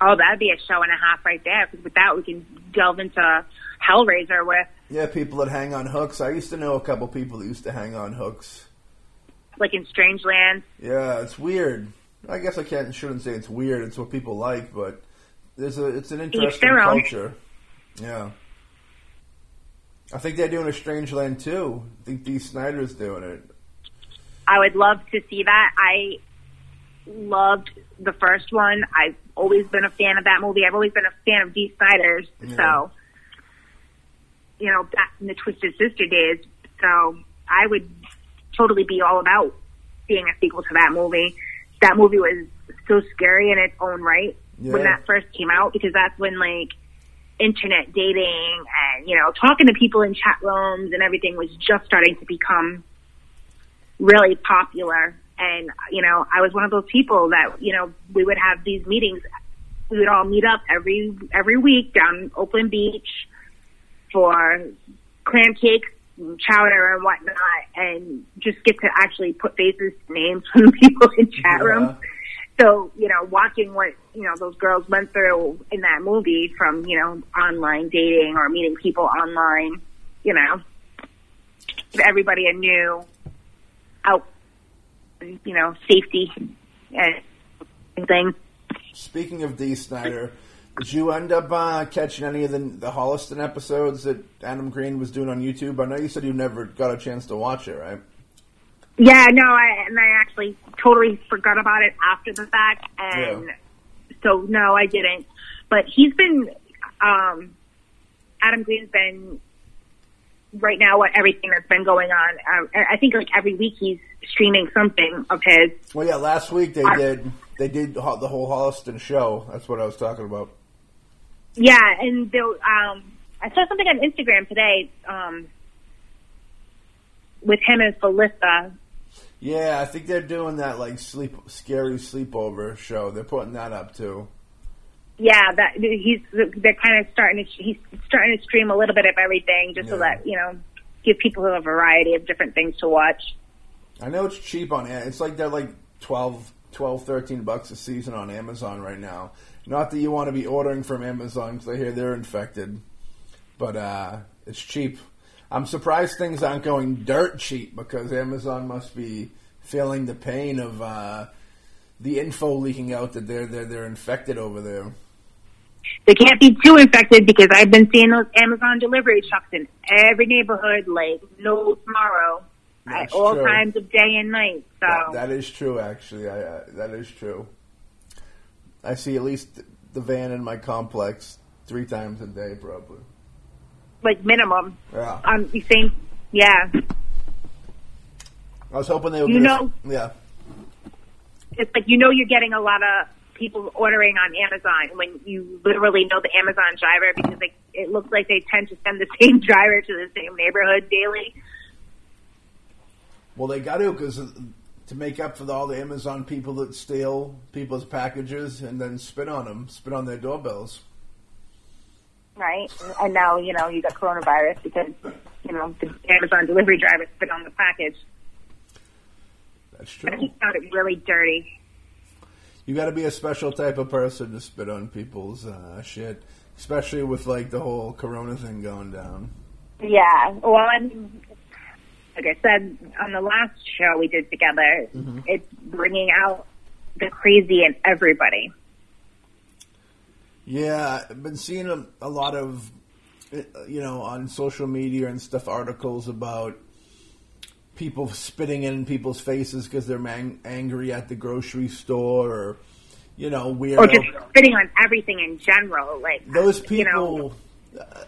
Oh, that'd be a show and a half right there. 'cause with that, we can delve into Hellraiser with Yeah, people that hang on hooks. I used to know a couple people that used to hang on hooks. like in Strangeland. Yeah, it's weird. I guess I can't shouldn't say it's weird. It's what people like, but there's a it's an interesting culture. Yeah. I think they're doing a Strangeland too. I think Dee Snider's doing it. I would love to see that. I loved the first one. I've always been a fan of that movie. I've always been a fan of Dee Snider's. Yeah. So, you know, back in the Twisted Sister days. So I would totally be all about seeing a sequel to that movie. That movie was so scary in its own right when that first came out because that's when like internet dating and, you know, talking to people in chat rooms and everything was just starting to become really popular. And, you know, I was one of those people that, you know, we would have these meetings. We would all meet up every, every week down Oakland Beach for clam cakes, and chowder and whatnot and just get to actually put faces to names (laughs) from the people in chat Yeah. rooms. So, you know, watching what, you know, those girls went through in that movie from, you know, online dating or meeting people online, you know, everybody a new out, you know, safety and thing. Speaking of Dee Snider, did you end up uh, catching any of the, the Holliston episodes that Adam Green was doing on YouTube? I know you said you never got a chance to watch it, right? Yeah, no, I, and I actually totally forgot about it after the fact, and Yeah. So no, I didn't. But he's been, um, Adam Green's been right now. What everything that's been going on, um, I think like every week he's streaming something of his. Well, yeah, last week they I- did they did the whole Holliston show. That's what I was talking about. Yeah, and there, um, I saw something on Instagram today um, with him and Felissa. Yeah, I think they're doing that like sleep scary sleepover show. They're putting that up too. Yeah, that he's they're kind of starting to he's starting to stream a little bit of everything just so Yeah. that you know give people a variety of different things to watch. I know it's cheap on it's like they're like 12, 12 13 bucks a season on Amazon right now. Not that you want to be ordering from Amazon because I hear they're infected, but uh, it's cheap. I'm surprised things aren't going dirt cheap because Amazon must be feeling the pain of uh, the info leaking out that they're they're they're infected over there. They can't be too infected because I've been seeing those Amazon delivery trucks in every neighborhood like no tomorrow at all true. times of day and night. So That, that is true, actually. I, uh, that is true. I see at least the van in my complex three times a day, probably. Like minimum. Yeah. Um, you think? Yeah, I was hoping they would. You us- know- yeah. it's like you know you're getting a lot of people ordering on Amazon when you literally know the Amazon driver because they, it looks like they tend to send the (laughs) same driver to the same neighborhood daily. Well, they got to because to make up for all the Amazon people that steal people's packages and then spit on them, spit on their doorbells. Right? And now, you know, you got coronavirus because, you know, the Amazon delivery driver spit on the package. That's true. he found it really dirty. You got to be a special type of person to spit on people's uh, shit, especially with like the whole Corona thing going down. Yeah. Well, I mean, like I said on the last show we did together, it's bringing out the crazy in everybody. Yeah, I've been seeing a, a lot of, uh, you know, on social media and stuff, articles about people spitting in people's faces because they're man- angry at the grocery store or, you know, weirdo. Or just spitting on everything in general. Like, Those you know, people,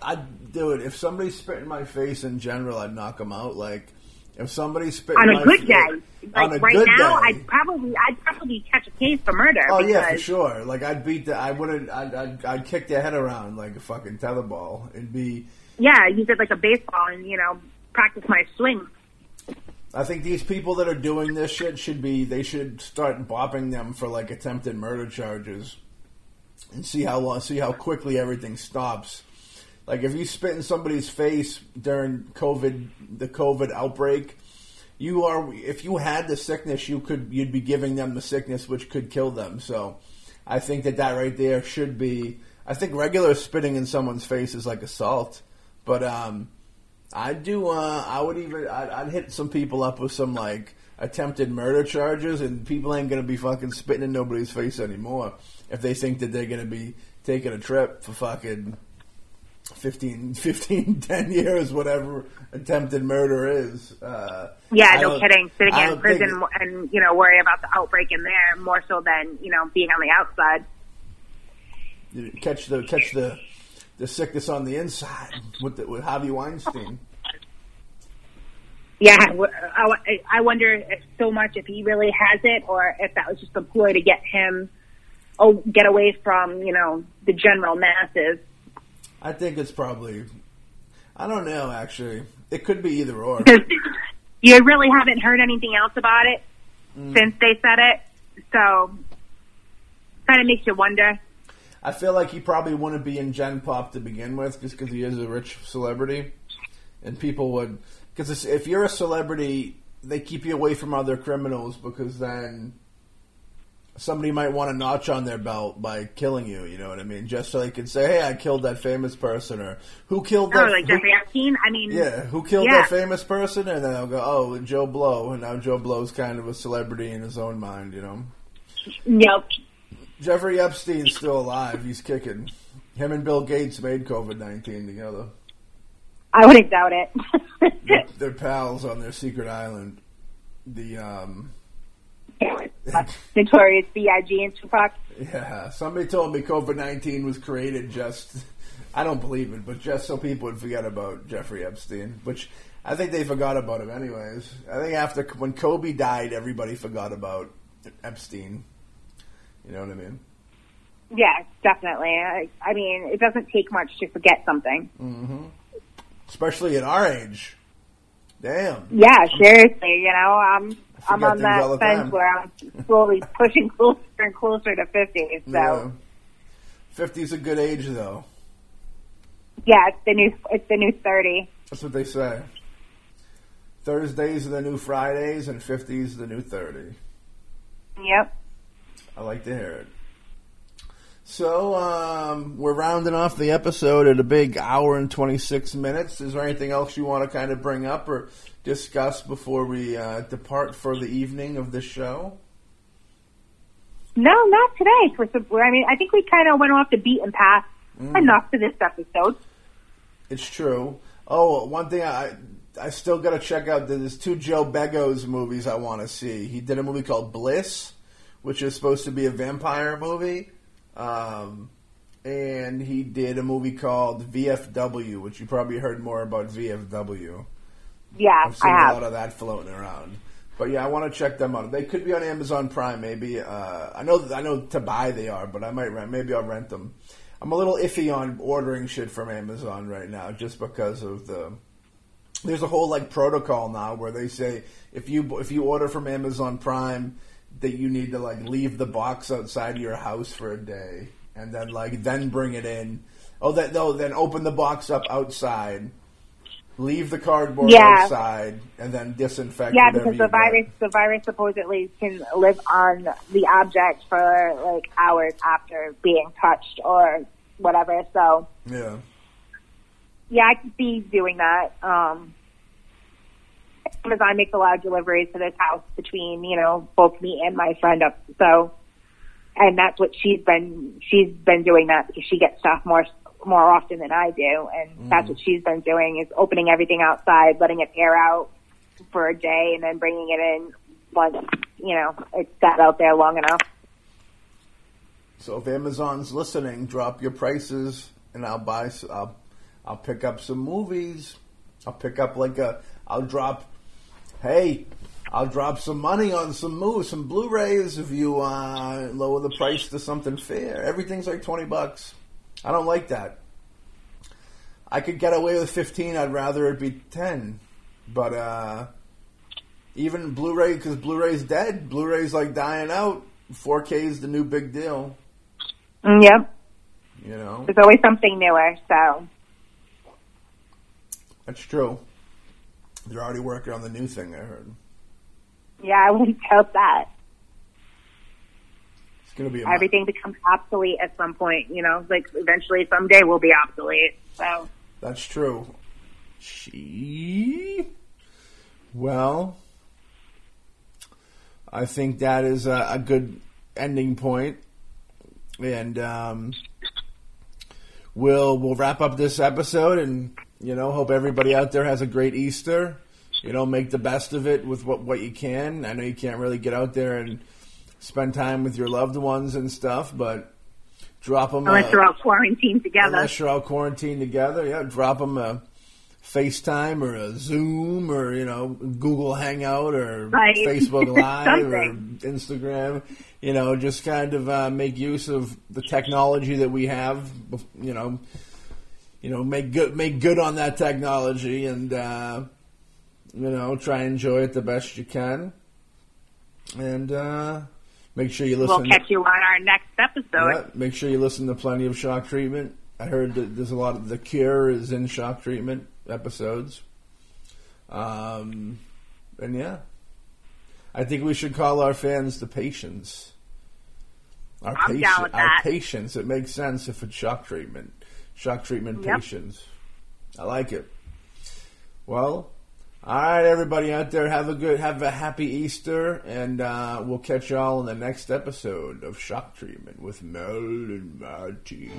I'd do it. If somebody spit in my face in general, I'd knock them out. Like, if somebody spit on a good day. on Like a right good now, day, I'd probably I'd probably catch a case for murder. Oh yeah, for sure. Like I'd beat the, I wouldn't, I'd, I'd, I'd kick their head around like a fucking tetherball. It'd be, Yeah, use it like a baseball and you know practice my swing. I think these people that are doing this shit should be, they should start bopping them for like attempted murder charges, and see how long, see how quickly everything stops. Like if you spit in somebody's face during COVID, the COVID outbreak, you are if you had the sickness, you could you'd be giving them the sickness, which could kill them. So, I think that that right there should be. I think regular spitting in someone's face is like assault, but um, I'd do. Uh, I would even. I'd, I'd hit some people up with some like attempted murder charges, and people ain't gonna be fucking spitting in nobody's face anymore if they think that they're gonna be taking a trip for fucking 15, (laughs) 15 10 years, whatever attempted murder is. Uh, Yeah, I no kidding. Sitting in prison and you know worry about the outbreak in there more so than you know being on the outside. you catch the catch the the sickness on the inside with the, with Harvey Weinstein. Yeah, I wonder if so much if he really has it or if that was just a ploy to get him oh get away from you know the general masses. I think it's probably. I don't know. Actually, it could be either or. (laughs) You really haven't heard anything else about it. Mm. since they said it. So, kind of makes you wonder. I feel like he probably wouldn't be in Gen Pop to begin with, just because he is a rich celebrity, and people would because if you're a celebrity, they keep you away from other criminals because then somebody might want a notch on their belt by killing you. You know what I mean? Just so they can say, "Hey, I killed that famous person," or "Who killed that?" like Jeffrey Epstein. I mean, yeah, who killed Yeah. that famous person? And then they'll go, "Oh, Joe Blow," and now Joe Blow's kind of a celebrity in his own mind. You know, Nope. Jeffrey Epstein's still alive. He's kicking. Him and Bill Gates made COVID nineteen together. I wouldn't doubt it. (laughs) They're, they're pals on their secret island. The um, Notorious B.I.G. and Tupac. yeah, somebody told me COVID nineteen was created just. I don't believe it, but just so people would forget about Jeffrey Epstein, which I think they forgot about him anyways. I think after when Kobe died, everybody forgot about Epstein. You know what I mean? Yeah, definitely. I, I mean, it doesn't take much to forget something. Mm-hmm. Especially at our age. Damn. Yeah, seriously. You know, I'm I'm on that fence where I'm slowly (laughs) pushing closer and closer to fifty. So Fifty's a good age, though. yeah, it's the new it's the new thirty. That's what they say. Thursdays are the new Fridays, and 50's the new 30. Yep. I like to hear it. So, um, we're rounding off the episode at a big hour and 26 minutes. Is there anything else you want to kind of bring up or discuss before we uh, depart for the evening of the show? No, not today. For some, I mean, I think we kind of went off the beaten path Mm. enough for this episode. It's true. Oh, one thing I I still got to check out. There's two Joe Begos movies I want to see. He did a movie called Bliss, which is supposed to be a vampire movie, um, and he did a movie called VFW, which you probably heard more about VFW. Yeah, I've seen I a have. lot of that floating around. But yeah, I want to check them out. They could be on Amazon Prime, maybe. Uh, I know, I know to buy they are, but I might rent. Maybe I'll rent them. I'm a little iffy on ordering shit from Amazon right now, just because of the. There's a whole like protocol now where they say if you if you order from Amazon Prime that you need to like leave the box outside your house for a day and then like then bring it in. Oh, that no, then open the box up outside, leave the cardboard Yeah. outside, and then disinfect. Yeah, because the got. virus, the virus supposedly can live on the object for like hours after being touched or whatever. So Yeah. yeah, I could see doing that. Um, Amazon makes a lot of deliveries to this house between you know both me and my friend up. So, and that's what she's been she's been doing that because she gets stuff more more often than I do, and mm. that's what she's been doing is opening everything outside, letting it air out for a day, and then bringing it in once you know it's sat out there long enough. So if Amazon's listening, drop your prices, and I'll buy. I'll I'll pick up some movies. I'll pick up like a. I'll drop. Hey, I'll drop some money on some movies, some Blu-rays if you uh, lower the price to something fair. Everything's like twenty bucks. I don't like that. I could get away with fifteen. I'd rather it be ten. But uh, even Blu-ray, because Blu-ray's dead. Blu-ray's like dying out. 4K is the new big deal. Mm, yep, You know, there's always something newer. So that's true. They're already working on the new thing. I heard yeah, I wouldn't doubt that. it's going to be a everything becomes obsolete at some point. You know, like eventually someday we'll be obsolete. So That's true. She. Well, I think that is a, a good ending point, and um, we'll we'll wrap up this episode, and you know, hope everybody out there has a great Easter. You know, make the best of it with what what you can. I know you can't really get out there and spend time with your loved ones and stuff, but drop them. unless you're all quarantined together, Unless you're all quarantined together, yeah, drop them a FaceTime or a Zoom or you know Google Hangout or Right. (laughs) Facebook Live or Instagram. You know, just kind of uh, make use of the technology that we have. You know, you know, make good make good on that technology and uh, you know try and enjoy it the best you can. And uh, make sure you listen. We'll catch you on our next episode. Yeah, make sure you listen to plenty of shock treatment. I heard that there's a lot of the Cure is in shock treatment episodes. Um, and yeah, I think we should call our fans the patients. Our I'm with our patients. It makes sense if it's shock treatment. Shock treatment Yep. patients. I like it. Well, all right, everybody out there, have a good, have a happy Easter, and uh, we'll catch y'all in the next episode of Shock Treatment with Mel and Marty.